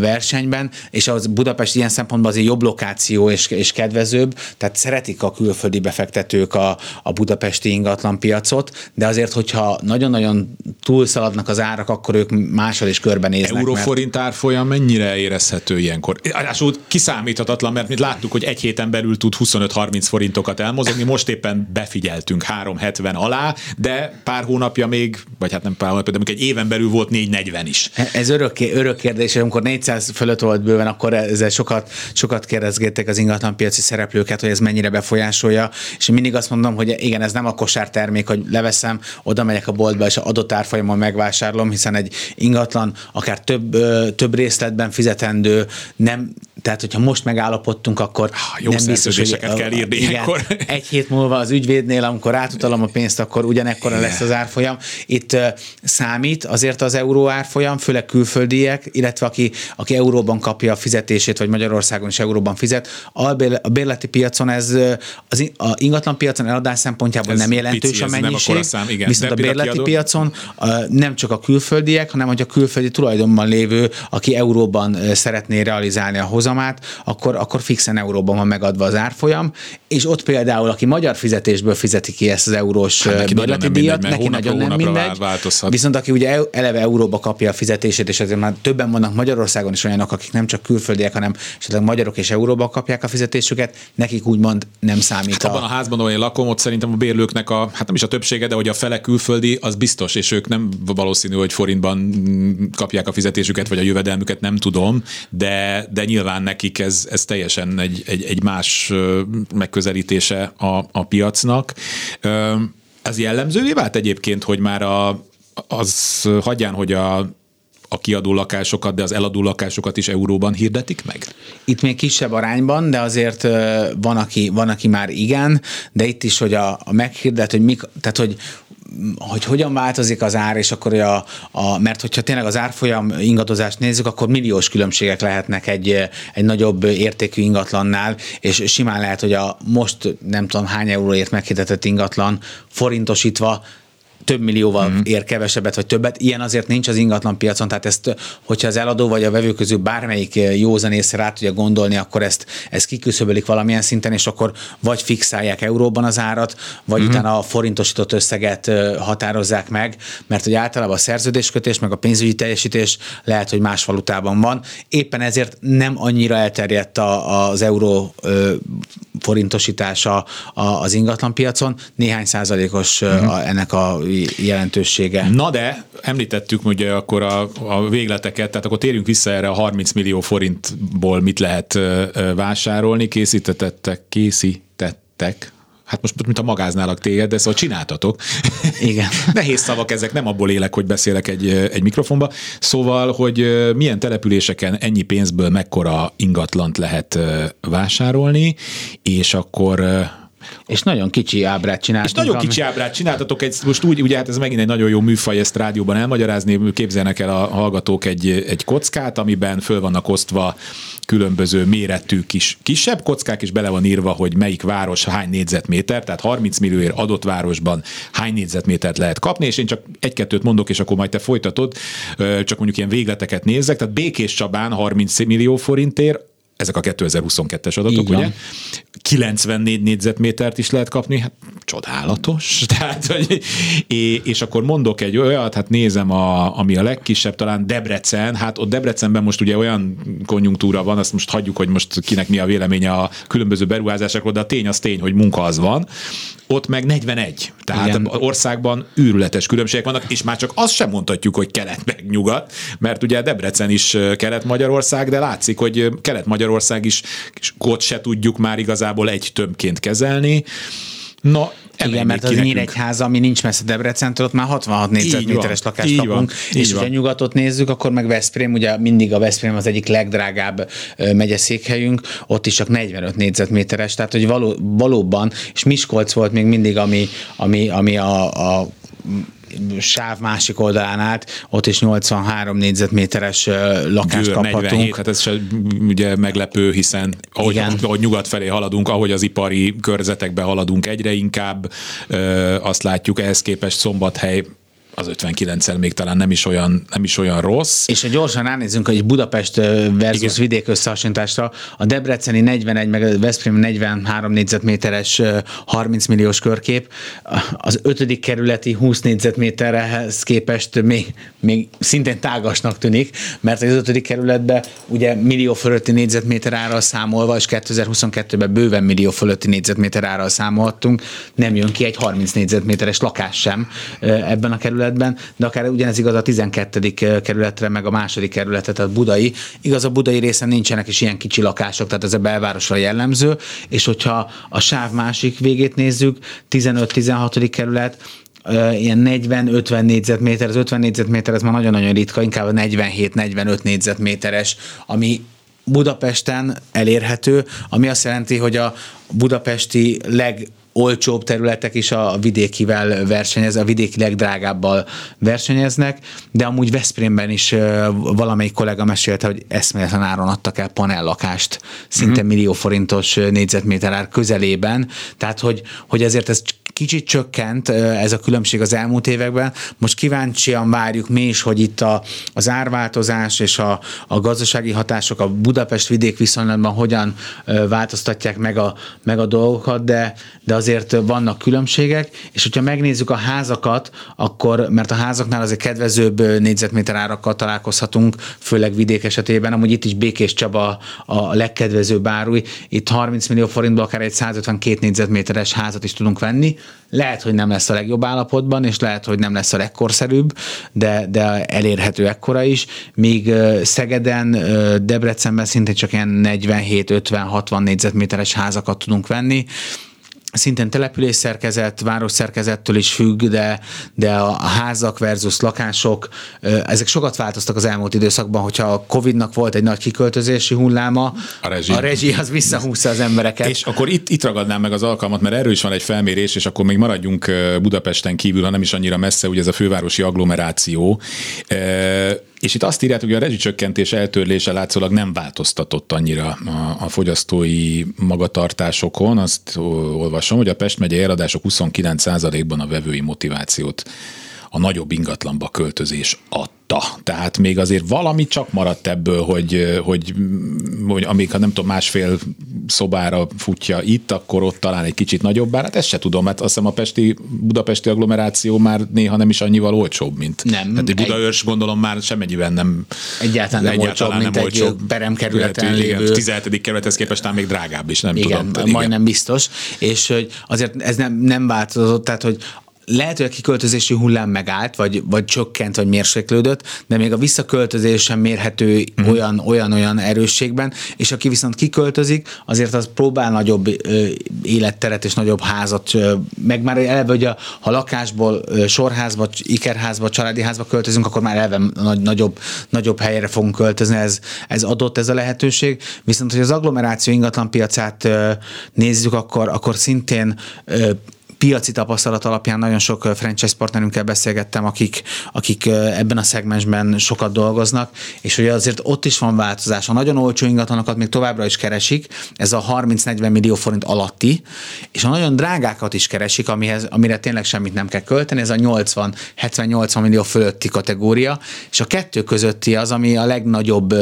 versenyben, és az Budapest ilyen szempontból azért jobb lokáció és, és kedvezőbb, tehát szeretik a külföldi befektetők a, a budapesti ingatlanpiac piacot, de azért, hogyha nagyon-nagyon túlszaladnak az árak, akkor ők máshol is körbenéznek. Euróforint mert... árfolyam mennyire érezhető ilyenkor? Ráadásul kiszámíthatatlan, mert mit láttuk, hogy egy héten belül tud 25-30 forintokat elmozogni, most éppen befigyeltünk 370 alá, de pár hónapja még, vagy hát nem pár hónapja, de egy éven belül volt 440 is. Ez örök, örök kérdés, amikor 400 fölött volt bőven, akkor ezzel sokat, sokat kérdezgették az ingatlanpiaci szereplőket, hogy ez mennyire befolyásolja, és én mindig azt mondom, hogy igen, ez nem a kosártermék, hogy leveszem, oda megyek a boltba, és adott árfolyamon megvásárolom, hiszen egy ingatlan akár több, több részletben fizetendő, nem, tehát hogyha most megállapodtunk, akkor ah, jó nem biztos, hogy kell írni igen, akkor. egy hét múlva az ügyvédnél, amikor átutalom a pénzt, akkor ugyanekkora lesz az árfolyam. Itt uh, számít azért az euró árfolyam, főleg külföldiek, illetve aki, aki euróban kapja a fizetését, vagy Magyarországon is euróban fizet. A bérleti piacon ez az a ingatlan piacon eladás szempontjából ez nem jelentős a mennyiség, nem szám, igen. viszont De a bérleti kiadó... piacon nem csak a külföldiek, hanem hogy a külföldi tulajdonban lévő, aki euróban szeretné realizálni a hozamát, akkor, akkor fixen euróban van megadva az árfolyam, és ott például, aki magyar fizetésből fizeti ki ezt az eurós hát neki bérleti díjat, mindegy, neki nagyon nem mindegy, változhat. viszont aki ugye eleve euróba kapja a fizetését, és azért már többen vannak Magyarországon is olyanok, akik nem csak külföldiek, hanem esetleg magyarok és euróba kapják a fizetésüket, nekik úgymond nem számít. Hát a... Abban a házban, ahol én lakom, ott szerintem a bérlőknek a, hát nem is a többsége, de hogy a fele külföldi, az biztos, és ők nem valószínű, hogy forintban kapják a fizetésüket, vagy a jövedelmüket, nem tudom, de, de nyilván nekik ez, ez teljesen egy, egy, egy más megközelítése a, a piacnak. Ez jellemzővé vált egyébként, hogy már a, az hagyján, hogy a a kiadó lakásokat, de az eladó lakásokat is euróban hirdetik meg? Itt még kisebb arányban, de azért van, aki, van, aki már igen, de itt is, hogy a, a meghirdet, hogy mik, tehát hogy hogy hogyan változik az ár, és akkor a, a, mert hogyha tényleg az árfolyam ingadozást nézzük, akkor milliós különbségek lehetnek egy, egy nagyobb értékű ingatlannál, és simán lehet, hogy a most nem tudom hány euróért meghirdetett ingatlan forintosítva több millióval mm. ér kevesebbet vagy többet. Ilyen azért nincs az ingatlan piacon, tehát ezt, hogyha az eladó vagy a vevő közül bármelyik józanész rá tudja gondolni, akkor ezt, ezt kiküszöbölik valamilyen szinten, és akkor vagy fixálják euróban az árat, vagy mm. utána a forintosított összeget határozzák meg, mert hogy általában a szerződéskötés, meg a pénzügyi teljesítés lehet, hogy más valutában van. Éppen ezért nem annyira elterjedt a, az euró forintosítása az ingatlanpiacon, néhány százalékos mm. ennek a jelentősége. Na de, említettük ugye akkor a, a végleteket, tehát akkor térjünk vissza erre a 30 millió forintból mit lehet vásárolni, készítettek, készítettek, Hát most mint a magáználak téged, de szóval csináltatok. Igen. *laughs* Nehéz szavak ezek, nem abból élek, hogy beszélek egy, egy mikrofonba. Szóval, hogy milyen településeken ennyi pénzből mekkora ingatlant lehet vásárolni, és akkor és nagyon kicsi ábrát csináltatok. És nagyon kicsi ábrát csináltatok, egy, most úgy, ugye hát ez megint egy nagyon jó műfaj ezt rádióban elmagyarázni, képzelnek el a hallgatók egy, egy kockát, amiben föl vannak osztva különböző méretű kis, kisebb kockák, és bele van írva, hogy melyik város hány négyzetméter, tehát 30 millióért adott városban hány négyzetmétert lehet kapni, és én csak egy-kettőt mondok, és akkor majd te folytatod, csak mondjuk ilyen végleteket nézzek, tehát Békés Csabán 30 millió forintért, ezek a 2022-es adatok, ugye? 94 négyzetmétert is lehet kapni, hát csodálatos. *laughs* Tehát, hogy, és akkor mondok egy olyat, hát nézem, a, ami a legkisebb, talán Debrecen, hát ott Debrecenben most ugye olyan konjunktúra van, azt most hagyjuk, hogy most kinek mi a véleménye a különböző beruházásokról, de a tény az tény, hogy munka az van ott meg 41. Tehát Igen. országban őrületes különbségek vannak, és már csak azt sem mondhatjuk, hogy kelet meg nyugat, mert ugye Debrecen is kelet-Magyarország, de látszik, hogy kelet-Magyarország is, és ott se tudjuk már igazából egy tömbként kezelni. Na, igen, mert az Nyíregyháza, ami nincs messze Debrecentől, ott már 66 négyzetméteres lakást kapunk, van, és ha nyugatot nézzük, akkor meg Veszprém, ugye mindig a Veszprém az egyik legdrágább megyeszékhelyünk, ott is csak 45 négyzetméteres, tehát hogy való, valóban, és Miskolc volt még mindig, ami, ami, ami a, a sáv másik oldalán át, ott is 83 négyzetméteres lakást Győr, kaphatunk. 47, hát ez se ugye meglepő, hiszen ahogy, Igen. ahogy nyugat felé haladunk, ahogy az ipari körzetekbe haladunk egyre inkább, azt látjuk, ehhez képest Szombathely az 59-el még talán nem is olyan, nem is olyan rossz. És ha gyorsan ránézzünk, hogy Budapest versus Igen. vidék összehasonlításra, a Debreceni 41, meg a Veszprém 43 négyzetméteres 30 milliós körkép, az ötödik kerületi 20 négyzetméterhez képest még, még szintén tágasnak tűnik, mert az ötödik kerületben ugye millió fölötti négyzetméter árral számolva, és 2022-ben bőven millió fölötti négyzetméter árral számolhattunk, nem jön ki egy 30 négyzetméteres lakás sem ebben a kerületben kerületben, de akár ugyanez igaz a 12. kerületre, meg a második kerületre, tehát budai. Igaz, a budai részen nincsenek is ilyen kicsi lakások, tehát ez a belvárosra jellemző, és hogyha a sáv másik végét nézzük, 15-16. kerület, ilyen 40-50 négyzetméter, az 50 négyzetméter ez már nagyon-nagyon ritka, inkább a 47-45 négyzetméteres, ami Budapesten elérhető, ami azt jelenti, hogy a budapesti leg olcsóbb területek is a vidékivel versenyez, a vidéki legdrágábbal versenyeznek, de amúgy Veszprémben is valamelyik kollega mesélte, hogy eszméletlen áron adtak el panellakást, szinte uh-huh. millió forintos négyzetméter ár közelében, tehát hogy, hogy ezért ez kicsit csökkent ez a különbség az elmúlt években. Most kíváncsian várjuk mi is, hogy itt a, az árváltozás és a, a gazdasági hatások a Budapest vidék viszonylatban hogyan változtatják meg a, meg a dolgokat, de, de azért vannak különbségek, és hogyha megnézzük a házakat, akkor, mert a házaknál azért kedvezőbb négyzetméter árakkal találkozhatunk, főleg vidék esetében, amúgy itt is Békés Csaba a legkedvezőbb áruj, itt 30 millió forintból akár egy 152 négyzetméteres házat is tudunk venni, lehet, hogy nem lesz a legjobb állapotban, és lehet, hogy nem lesz a legkorszerűbb, de, de elérhető ekkora is, míg Szegeden, Debrecenben szintén csak ilyen 47-50-60 négyzetméteres házakat tudunk venni, szintén település szerkezet, város szerkezettől is függ, de, de a házak versus lakások, ezek sokat változtak az elmúlt időszakban, hogyha a Covid-nak volt egy nagy kiköltözési hulláma, a rezsi, a rezsi az visszahúzza az embereket. És akkor itt, itt ragadnám meg az alkalmat, mert erről is van egy felmérés, és akkor még maradjunk Budapesten kívül, ha nem is annyira messze, ugye ez a fővárosi agglomeráció. És itt azt írják, hogy a rezsicsökkentés eltörlése látszólag nem változtatott annyira a, a fogyasztói magatartásokon. Azt olvasom, hogy a Pest megye eladások 29%-ban a vevői motivációt a nagyobb ingatlanba költözés adta. Tehát még azért valami csak maradt ebből, hogy, hogy, hogy amíg ha nem tudom, másfél szobára futja itt, akkor ott talán egy kicsit nagyobb hát ezt se tudom, mert azt hiszem a Pesti, budapesti agglomeráció már néha nem is annyival olcsóbb, mint. Nem. Tehát egy Budaörs gondolom már semmennyiben nem. Egyáltalán nem egyáltalán olcsóbb, nem mint olcsóbb. egy peremkerületen lévő. 17. kerülethez képest talán még drágább is, nem igen, tudom. Majdnem igen. biztos. És hogy azért ez nem, nem változott, tehát hogy lehet, hogy a kiköltözési hullám megállt, vagy, vagy csökkent, vagy mérséklődött, de még a visszaköltözés sem mérhető uh-huh. olyan, olyan, olyan erősségben, és aki viszont kiköltözik, azért az próbál nagyobb ö, életteret és nagyobb házat, ö, meg már eleve, hogy a, ha lakásból ö, sorházba, ikerházba, családi házba költözünk, akkor már eleve nagy, nagyobb, nagyobb helyre fogunk költözni, ez, ez adott ez a lehetőség. Viszont, hogy az agglomeráció ingatlan piacát ö, nézzük, akkor, akkor szintén ö, piaci tapasztalat alapján nagyon sok franchise partnerünkkel beszélgettem, akik, akik ebben a szegmensben sokat dolgoznak, és hogy azért ott is van változás. A nagyon olcsó ingatlanokat még továbbra is keresik, ez a 30-40 millió forint alatti, és a nagyon drágákat is keresik, amihez, amire tényleg semmit nem kell költeni, ez a 80-70-80 millió fölötti kategória, és a kettő közötti az, ami a legnagyobb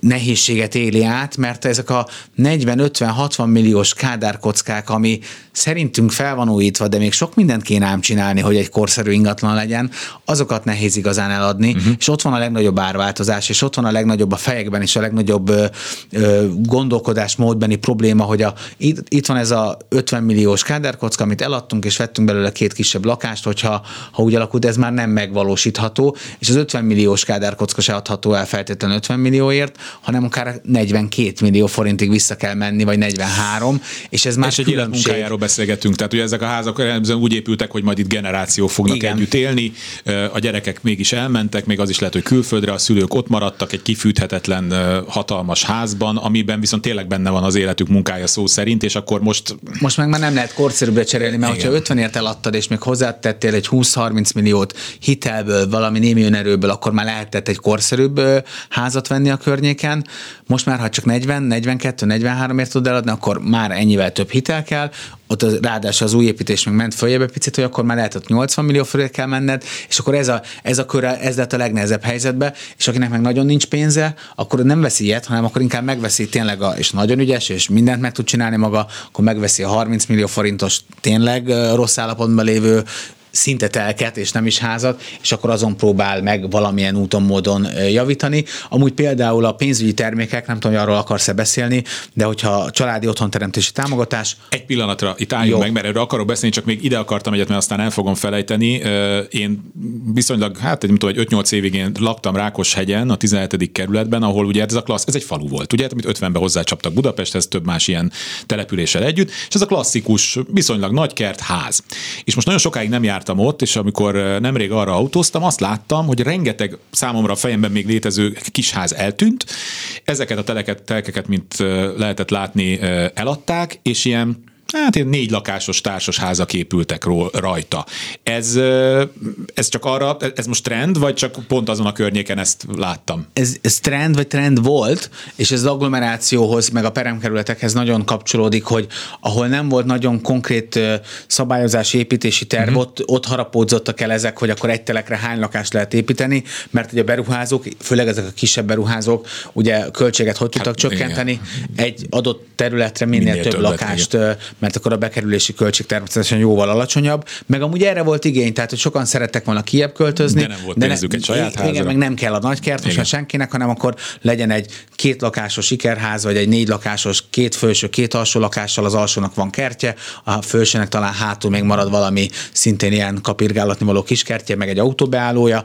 nehézséget éli át, mert ezek a 40-50-60 milliós kádárkockák, ami szerintünk fel van újítva, de még sok mindent kéne ám csinálni, hogy egy korszerű ingatlan legyen, azokat nehéz igazán eladni, uh-huh. és ott van a legnagyobb árváltozás, és ott van a legnagyobb a fejekben, és a legnagyobb ö, ö, gondolkodásmódbeni probléma, hogy a, itt, itt van ez a 50 milliós kádárkocka, amit eladtunk, és vettünk belőle két kisebb lakást, hogyha ha úgy alakult, ez már nem megvalósítható, és az 50 milliós kádárkocka se adható el feltétlenül 50 millióért, hanem akár 42 millió forintig vissza kell menni, vagy 43, és ez már és egy munkájáról beszélgetünk, tehát ugye ezek a házak úgy épültek, hogy majd itt generációk fognak Igen. együtt élni, a gyerekek mégis elmentek, még az is lehet, hogy külföldre, a szülők ott maradtak egy kifűthetetlen hatalmas házban, amiben viszont tényleg benne van az életük munkája szó szerint, és akkor most... Most meg már nem lehet korszerűbbre cserélni, mert Igen. hogyha 50 ért eladtad, és még hozzátettél egy 20-30 milliót hitelből, valami némi önerőből, akkor már lehetett egy korszerűbb házat venni a környéken, környéken, most már ha csak 40, 42, 43 ért tud eladni, akkor már ennyivel több hitel kell, ott az, ráadásul az új építés meg ment följebb egy picit, hogy akkor már lehet ott 80 millió fölé kell menned, és akkor ez a, ez a kör, ez lett a legnehezebb helyzetbe, és akinek meg nagyon nincs pénze, akkor nem veszi ilyet, hanem akkor inkább megveszi tényleg, a, és nagyon ügyes, és mindent meg tud csinálni maga, akkor megveszi a 30 millió forintos tényleg rossz állapotban lévő szinte telket, és nem is házat, és akkor azon próbál meg valamilyen úton, módon javítani. Amúgy például a pénzügyi termékek, nem tudom, hogy arról akarsz-e beszélni, de hogyha a családi otthonteremtési támogatás. Egy pillanatra itt álljunk Jó. meg, mert erről akarok beszélni, csak még ide akartam egyet, mert aztán el fogom felejteni. Én viszonylag, hát nem tudom, egy 5-8 évig én laktam Rákoshegyen, a 17. kerületben, ahol ugye ez a klassz, ez egy falu volt, ugye, amit 50-ben hozzácsaptak Budapesthez, több más ilyen településsel együtt, és ez a klasszikus, viszonylag nagy kert ház. És most nagyon sokáig nem jár jártam ott, és amikor nemrég arra autóztam, azt láttam, hogy rengeteg számomra a fejemben még létező kisház eltűnt. Ezeket a teleket, telkeket, mint lehetett látni, eladták, és ilyen hát ilyen négy lakásos társas házak épültek rajta. Ez, ez csak arra, ez most trend, vagy csak pont azon a környéken ezt láttam? Ez, ez trend, vagy trend volt, és ez az agglomerációhoz, meg a peremkerületekhez nagyon kapcsolódik, hogy ahol nem volt nagyon konkrét szabályozási építési terv, uh-huh. ott, ott harapódzottak el ezek, hogy akkor egy telekre hány lakást lehet építeni, mert ugye a beruházók, főleg ezek a kisebb beruházók, ugye költséget hogy tudtak hát, csökkenteni, igen. egy adott területre minél, minél több többet, lakást, igen. Mert akkor a bekerülési költség természetesen jóval alacsonyabb, meg amúgy erre volt igény, tehát hogy sokan szerettek volna kiebb költözni. De nem volt de ne, egy saját házra. Igen, meg nem kell a nagykert most senkinek, hanem akkor legyen egy két lakásos sikerház, vagy egy négy lakásos, két felső, két alsó lakással, az alsónak van kertje, a felsőnek talán hátul még marad valami szintén ilyen kapirgálatni való kiskertje, meg egy autóbeállója,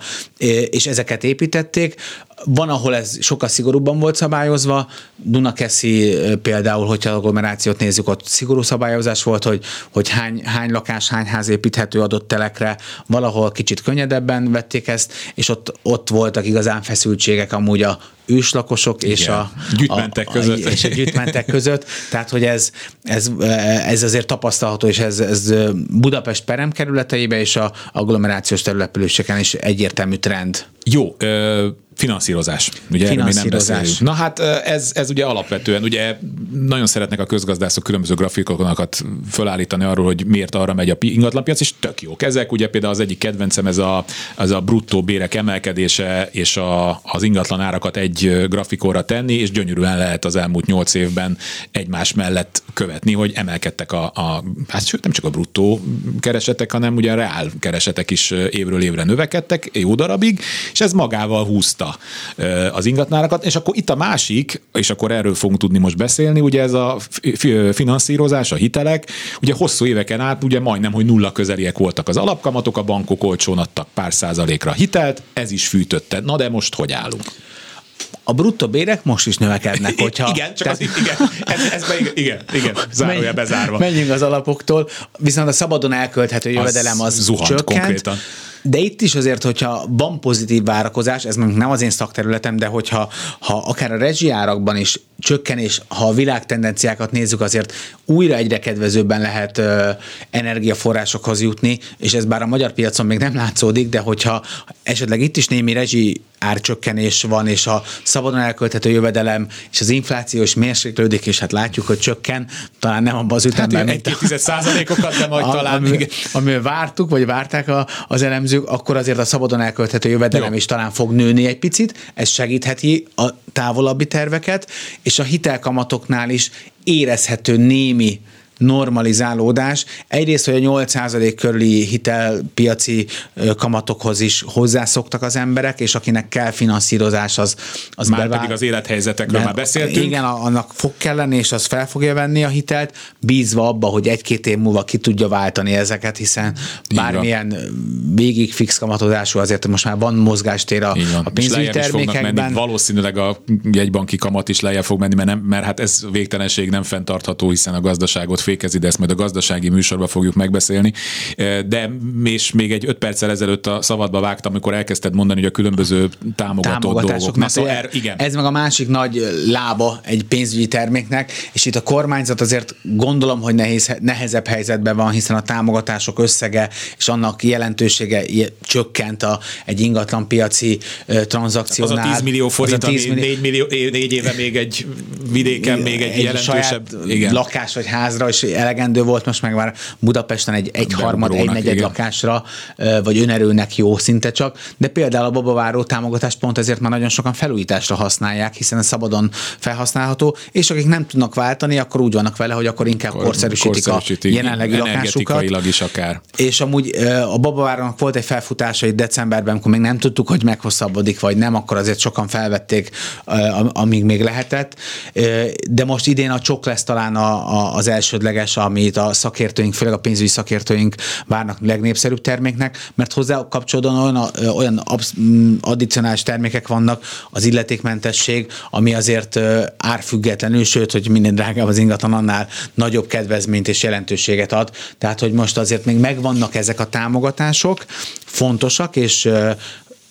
és ezeket építették. Van, ahol ez sokkal szigorúbban volt szabályozva. Dunakeszi például, hogyha agglomerációt nézzük, ott szigorú szabályozás volt, hogy, hogy hány, hány lakás, hány ház építhető adott telekre. Valahol kicsit könnyedebben vették ezt, és ott, ott voltak igazán feszültségek amúgy a őslakosok Igen. és a, gyűjtmentek között. A, és a gyűjtmentek között. Tehát, hogy ez, ez, ez azért tapasztalható, és ez, ez Budapest peremkerületeibe és a agglomerációs településeken is egyértelmű trend. Jó, ö, finanszírozás. Ugye finanszírozás. Nem Na hát ez, ez ugye alapvetően, ugye nagyon szeretnek a közgazdászok különböző grafikokat fölállítani arról, hogy miért arra megy a ingatlanpiac, és tök jók ezek. Ugye például az egyik kedvencem ez a, az a bruttó bérek emelkedése, és a, az ingatlan árakat egy grafikonra tenni, és gyönyörűen lehet az elmúlt nyolc évben egymás mellett követni, hogy emelkedtek a, a hát sőt nem csak a bruttó keresetek, hanem ugye a reál keresetek is évről évre növekedtek, jó darabig, és ez magával húzta az ingatlárakat, és akkor itt a másik, és akkor erről fogunk tudni most beszélni, ugye ez a finanszírozás, a hitelek, ugye hosszú éveken át ugye majdnem, hogy nulla közeliek voltak az alapkamatok, a bankok olcsón adtak pár százalékra hitelt, ez is fűtötte. Na de most hogy állunk? a bruttó bérek most is növekednek, hogyha... Igen, csak tehát... az, igen, ez, ez be, igen, igen, zárója bezárva. Menjünk az alapoktól, viszont a szabadon elkölthető jövedelem az, az zuhant csökkent. Konkrétan. De itt is azért, hogyha van pozitív várakozás, ez nem az én szakterületem, de hogyha ha akár a rezsiárakban is csökkenés, ha a világ tendenciákat nézzük, azért újra egyre kedvezőbben lehet ö, energiaforrásokhoz jutni, és ez bár a magyar piacon még nem látszódik, de hogyha esetleg itt is némi rezsi árcsökkenés van, és a szabadon elkölthető jövedelem, és az infláció is mérséklődik, és hát látjuk, hogy csökken, talán nem abban az ütemben, hát, mint a, százalékokat, de majd a, talán amivel, amivel vártuk, vagy várták a, az elemzők, akkor azért a szabadon elkölthető jövedelem Jó. is talán fog nőni egy picit, ez segítheti a távolabbi terveket, és a hitelkamatoknál is érezhető némi normalizálódás. Egyrészt, hogy a 8% körüli hitelpiaci kamatokhoz is hozzászoktak az emberek, és akinek kell finanszírozás, az, az Már bevál... pedig az élethelyzetekről már beszéltünk. Igen, annak fog kelleni, és az fel fogja venni a hitelt, bízva abba, hogy egy-két év múlva ki tudja váltani ezeket, hiszen bármilyen végig fix kamatozású, azért most már van mozgástér a, a pénzügyi termékekben. Menni. Valószínűleg a jegybanki kamat is lejjebb fog menni, mert, nem, mert hát ez végtelenség nem fenntartható, hiszen a gazdaságot fékezi, de ezt majd a gazdasági műsorban fogjuk megbeszélni. De és még egy öt perccel ezelőtt a szabadba vágtam, amikor elkezdted mondani, hogy a különböző támogató dolgok. Na, szóval er, igen. Ez meg a másik nagy lába egy pénzügyi terméknek, és itt a kormányzat azért gondolom, hogy nehéz, nehezebb helyzetben van, hiszen a támogatások összege és annak jelentősége csökkent a, egy ingatlan piaci tranzakciónál. Az a 10 millió forint, az a 10 millió... 4, millió, 4 éve még egy vidéken, még egy, egy jelentősebb igen. lakás vagy házra is elegendő volt, most meg már Budapesten egy egyharmad, egy negyed lakásra, vagy önerőnek jó szinte csak, de például a babaváró támogatást pont ezért már nagyon sokan felújításra használják, hiszen ez szabadon felhasználható, és akik nem tudnak váltani, akkor úgy vannak vele, hogy akkor inkább Kor, korszerűsítik, korszerűsítik a jelenlegi lakásukat. is akár. És amúgy a babavárónak volt egy felfutása egy decemberben, amikor még nem tudtuk, hogy meghosszabbodik, vagy nem, akkor azért sokan felvették, amíg még lehetett. De most idén a csok lesz talán az első elsődleges, amit a szakértőink, főleg a pénzügyi szakértőink várnak legnépszerűbb terméknek, mert hozzá kapcsolódóan olyan, olyan mm, addicionális termékek vannak, az illetékmentesség, ami azért árfüggetlenül, sőt, hogy minél drágább az ingatlan, annál nagyobb kedvezményt és jelentőséget ad. Tehát, hogy most azért még megvannak ezek a támogatások, fontosak, és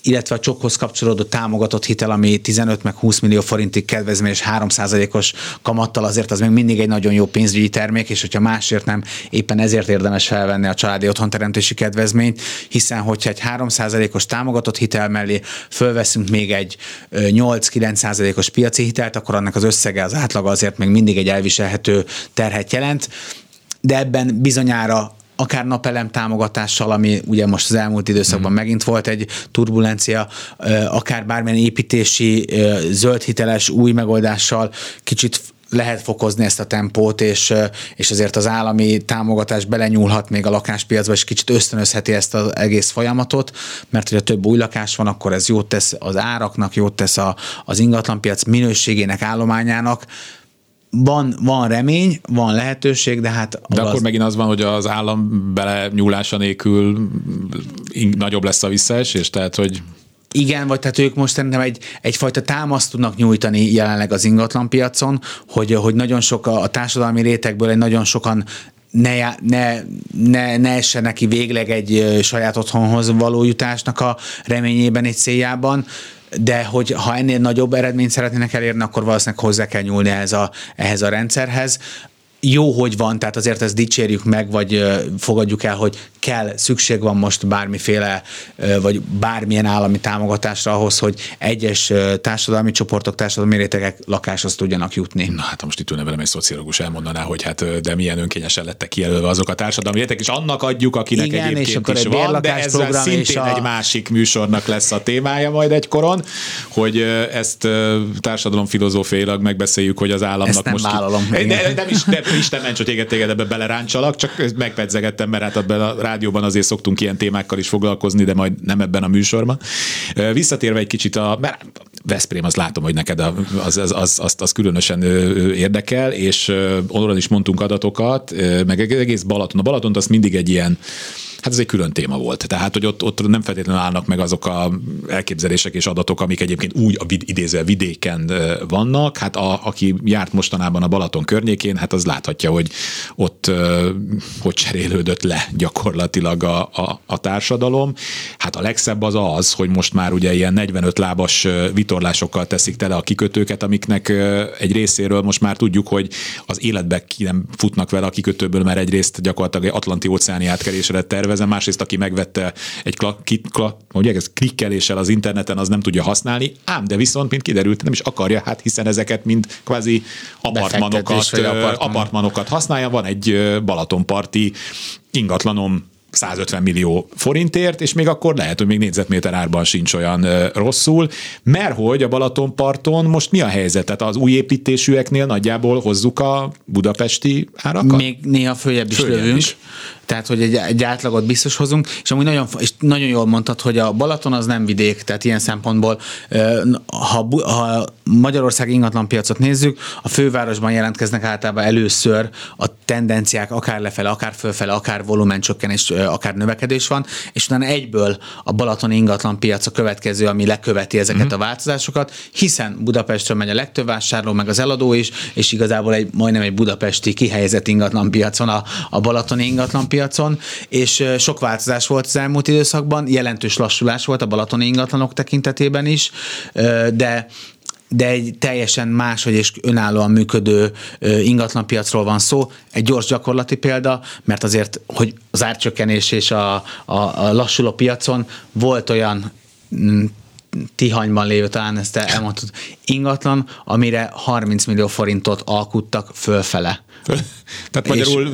illetve a csokhoz kapcsolódó támogatott hitel, ami 15 meg 20 millió forintig kedvezményes 3%-os kamattal, azért az még mindig egy nagyon jó pénzügyi termék, és hogyha másért nem, éppen ezért érdemes felvenni a családi otthonteremtési kedvezményt, hiszen hogyha egy 3%-os támogatott hitel mellé fölveszünk még egy 8-9%-os piaci hitelt, akkor annak az összege az átlaga azért még mindig egy elviselhető terhet jelent, de ebben bizonyára akár napelem támogatással, ami ugye most az elmúlt időszakban mm. megint volt egy turbulencia, akár bármilyen építési, zöld hiteles új megoldással kicsit lehet fokozni ezt a tempót, és, és azért az állami támogatás belenyúlhat még a lakáspiacba, és kicsit ösztönözheti ezt az egész folyamatot, mert hogyha több új lakás van, akkor ez jót tesz az áraknak, jót tesz a, az ingatlanpiac minőségének, állományának, van, van remény, van lehetőség, de hát... De akkor az... megint az van, hogy az állam bele nyúlása nélkül nagyobb lesz a visszaesés, tehát hogy... Igen, vagy tehát ők most szerintem egy, egyfajta támaszt tudnak nyújtani jelenleg az ingatlanpiacon, hogy, hogy nagyon sok a, a társadalmi rétegből egy nagyon sokan ne, ne, ne, ne essen neki végleg egy saját otthonhoz való jutásnak a reményében, egy céljában de hogy ha ennél nagyobb eredményt szeretnének elérni, akkor valószínűleg hozzá kell nyúlni ehhez a, ehhez a rendszerhez jó, hogy van, tehát azért ezt dicsérjük meg, vagy fogadjuk el, hogy kell, szükség van most bármiféle, vagy bármilyen állami támogatásra ahhoz, hogy egyes társadalmi csoportok, társadalmi rétegek lakáshoz tudjanak jutni. Na hát most itt ülne velem egy szociológus elmondaná, hogy hát de milyen önkényesen lettek kijelölve azok a társadalmi rétegek, és annak adjuk, akinek Igen, egyébként és akkor is van, de ez szintén a... egy másik műsornak lesz a témája majd egykoron, hogy ezt társadalomfilozófiailag megbeszéljük, hogy az államnak ezt nem most... Vállalom. Ki... De, nem is, de Isten ments, hogy téged, téged ebbe beleráncsalak, csak megpedzegettem, mert hát ebben a rádióban azért szoktunk ilyen témákkal is foglalkozni, de majd nem ebben a műsorban. Visszatérve egy kicsit a, mert Veszprém, az látom, hogy neked az, az, az, azt, az különösen érdekel, és onnan is mondtunk adatokat, meg egész Balaton. A Balatont azt mindig egy ilyen hát ez egy külön téma volt. Tehát, hogy ott, ott nem feltétlenül állnak meg azok a elképzelések és adatok, amik egyébként úgy a idézve vidéken vannak. Hát a, aki járt mostanában a Balaton környékén, hát az láthatja, hogy ott hogy cserélődött le gyakorlatilag a, a, a társadalom. Hát a legszebb az az, hogy most már ugye ilyen 45 lábas vitorlásokkal teszik tele a kikötőket, amiknek egy részéről most már tudjuk, hogy az életbe ki nem futnak vele a kikötőből, mert egyrészt gyakorlatilag egy Atlanti óceáni átkerésre tervez tervezem, másrészt aki megvette egy kla, ki, kla, ugye, ez klikkeléssel az interneten, az nem tudja használni, ám de viszont, mint kiderült, nem is akarja, hát hiszen ezeket mind kvázi apartmanokat, apartman. apartmanokat használja. Van egy Balatonparti ingatlanom 150 millió forintért, és még akkor lehet, hogy még négyzetméter árban sincs olyan rosszul, mert hogy a Balatonparton most mi a helyzet? Tehát az új építésűeknél nagyjából hozzuk a budapesti árakat? Még néha följebb is följebb lövünk. Is. Tehát, hogy egy, egy átlagot biztos hozunk, és amúgy nagyon, és nagyon jól mondtad, hogy a Balaton az nem vidék, tehát ilyen szempontból, ha, ha Magyarország ingatlanpiacot nézzük, a fővárosban jelentkeznek általában először a tendenciák akár lefele, akár fölfele, akár volumencsökkenés, akár növekedés van, és utána egyből a Balaton ingatlanpiac a következő, ami leköveti ezeket mm-hmm. a változásokat, hiszen Budapestről megy a legtöbb vásárló, meg az eladó is, és igazából egy, majdnem egy budapesti kihelyezett ingatlanpiacon a, a Balaton ingatlan piacon, és sok változás volt az elmúlt időszakban, jelentős lassulás volt a balatoni ingatlanok tekintetében is, de de egy teljesen máshogy és önállóan működő ingatlanpiacról van szó. Egy gyors gyakorlati példa, mert azért, hogy az árcsökkenés és a, a, a lassuló piacon volt olyan mm, Tihanyban lévő, talán ezt elmondtad, ingatlan, amire 30 millió forintot alkuttak fölfele. *laughs* Tehát magyarul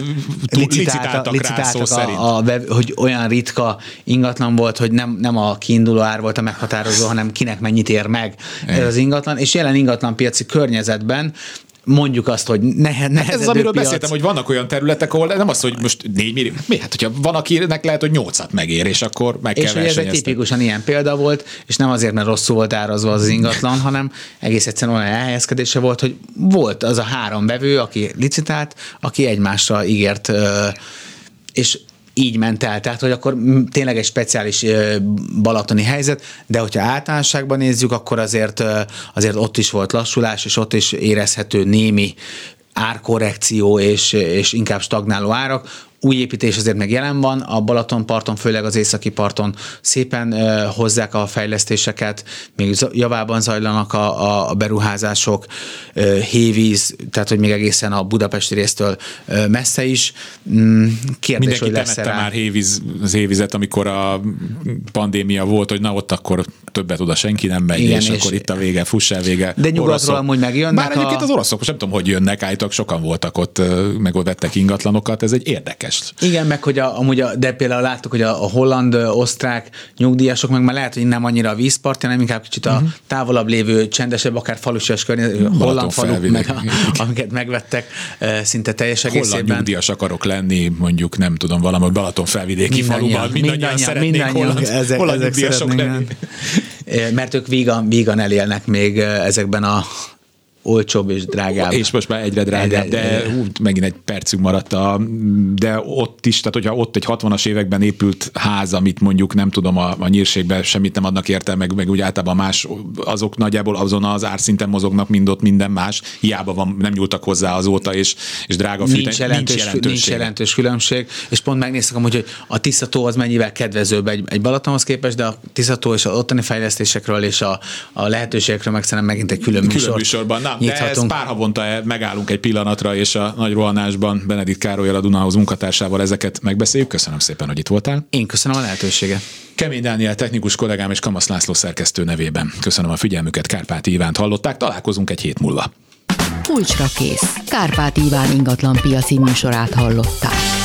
licitáltak, licitáltak rá szó a, a, a, hogy olyan ritka ingatlan volt, hogy nem, nem a kiinduló ár volt a meghatározó, hanem kinek mennyit ér meg. Ez az ingatlan, és jelen ingatlan piaci környezetben mondjuk azt, hogy ne, ne hát Ez az, amiről piac. beszéltem, hogy vannak olyan területek, ahol nem az, hogy most 4 millió, mi? Hát, hogyha van, akinek lehet, hogy 8 megér, és akkor meg és kell És ez egy tipikusan ilyen példa volt, és nem azért, mert rosszul volt árazva az ingatlan, *laughs* hanem egész egyszerűen olyan elhelyezkedése volt, hogy volt az a három bevő, aki licitált, aki egymásra ígért és így ment el. Tehát, hogy akkor tényleg egy speciális balatoni helyzet, de hogyha általánosságban nézzük, akkor azért, azért ott is volt lassulás, és ott is érezhető némi árkorrekció és, és inkább stagnáló árak. Új építés azért meg jelen van, a Balatonparton, főleg az északi parton szépen hozzák a fejlesztéseket, még javában zajlanak a, a beruházások, hévíz, tehát hogy még egészen a budapesti résztől messze is. Mm, kérdés, Mindenki hogy lesz temette már hévíz, az hévizet, amikor a pandémia volt, hogy na ott akkor többet oda senki nem megy, Igen, és, és akkor itt a vége, fuss el vége. De nyugatról amúgy megjönnek. Már egyébként a... az oroszok, most nem tudom, hogy jönnek, állítólag sokan voltak ott, meg ott vettek ingatlanokat, ez egy érdekes. Igen, meg hogy a, amúgy, a, de például láttuk, hogy a, a holland, osztrák nyugdíjasok meg már lehet, hogy nem annyira a vízpart, hanem inkább kicsit a uh-huh. távolabb lévő, csendesebb, akár falusias környezet, holland faluk, meg a, *laughs* amiket megvettek szinte teljes egészében. Holland nyugdíjas akarok lenni, mondjuk nem tudom, valami Balaton felvidéki faluban, mindannyian, mindannyian szeretnék mindannyian holland, ezek, holland ezek nyugdíjasok lenni. Mert ők vígan, vígan elélnek még ezekben a olcsóbb és drágább. És most már egyre drágább, de hú, megint egy percünk maradt, a, de ott is, tehát hogyha ott egy 60-as években épült ház, amit mondjuk nem tudom, a, a nyírségben semmit nem adnak érte, meg, meg úgy általában más, azok nagyjából azon az árszinten mozognak, mind ott minden más, hiába van, nem nyúltak hozzá azóta, és, és drága. Nincs, jelentős, nincs, nincs jelentős különbség, és pont megnéztek amúgy, hogy a Tiszató az mennyivel kedvezőbb egy, egy Balatonhoz képest, de a Tiszató és a ottani fejlesztésekről és a, a lehetőségekről meg szerintem megint egy külön, külön műsor. műsorban. Na, de ez pár havonta megállunk egy pillanatra, és a nagy rohanásban Benedikt Károlyal a Dunahoz munkatársával ezeket megbeszéljük. Köszönöm szépen, hogy itt voltál. Én köszönöm a lehetőséget. Kemény Dániel technikus kollégám és Kamasz László szerkesztő nevében. Köszönöm a figyelmüket, Kárpáti Ivánt hallották, találkozunk egy hét múlva. Kulcsra kész. Kárpát Iván ingatlan piaci műsorát hallották.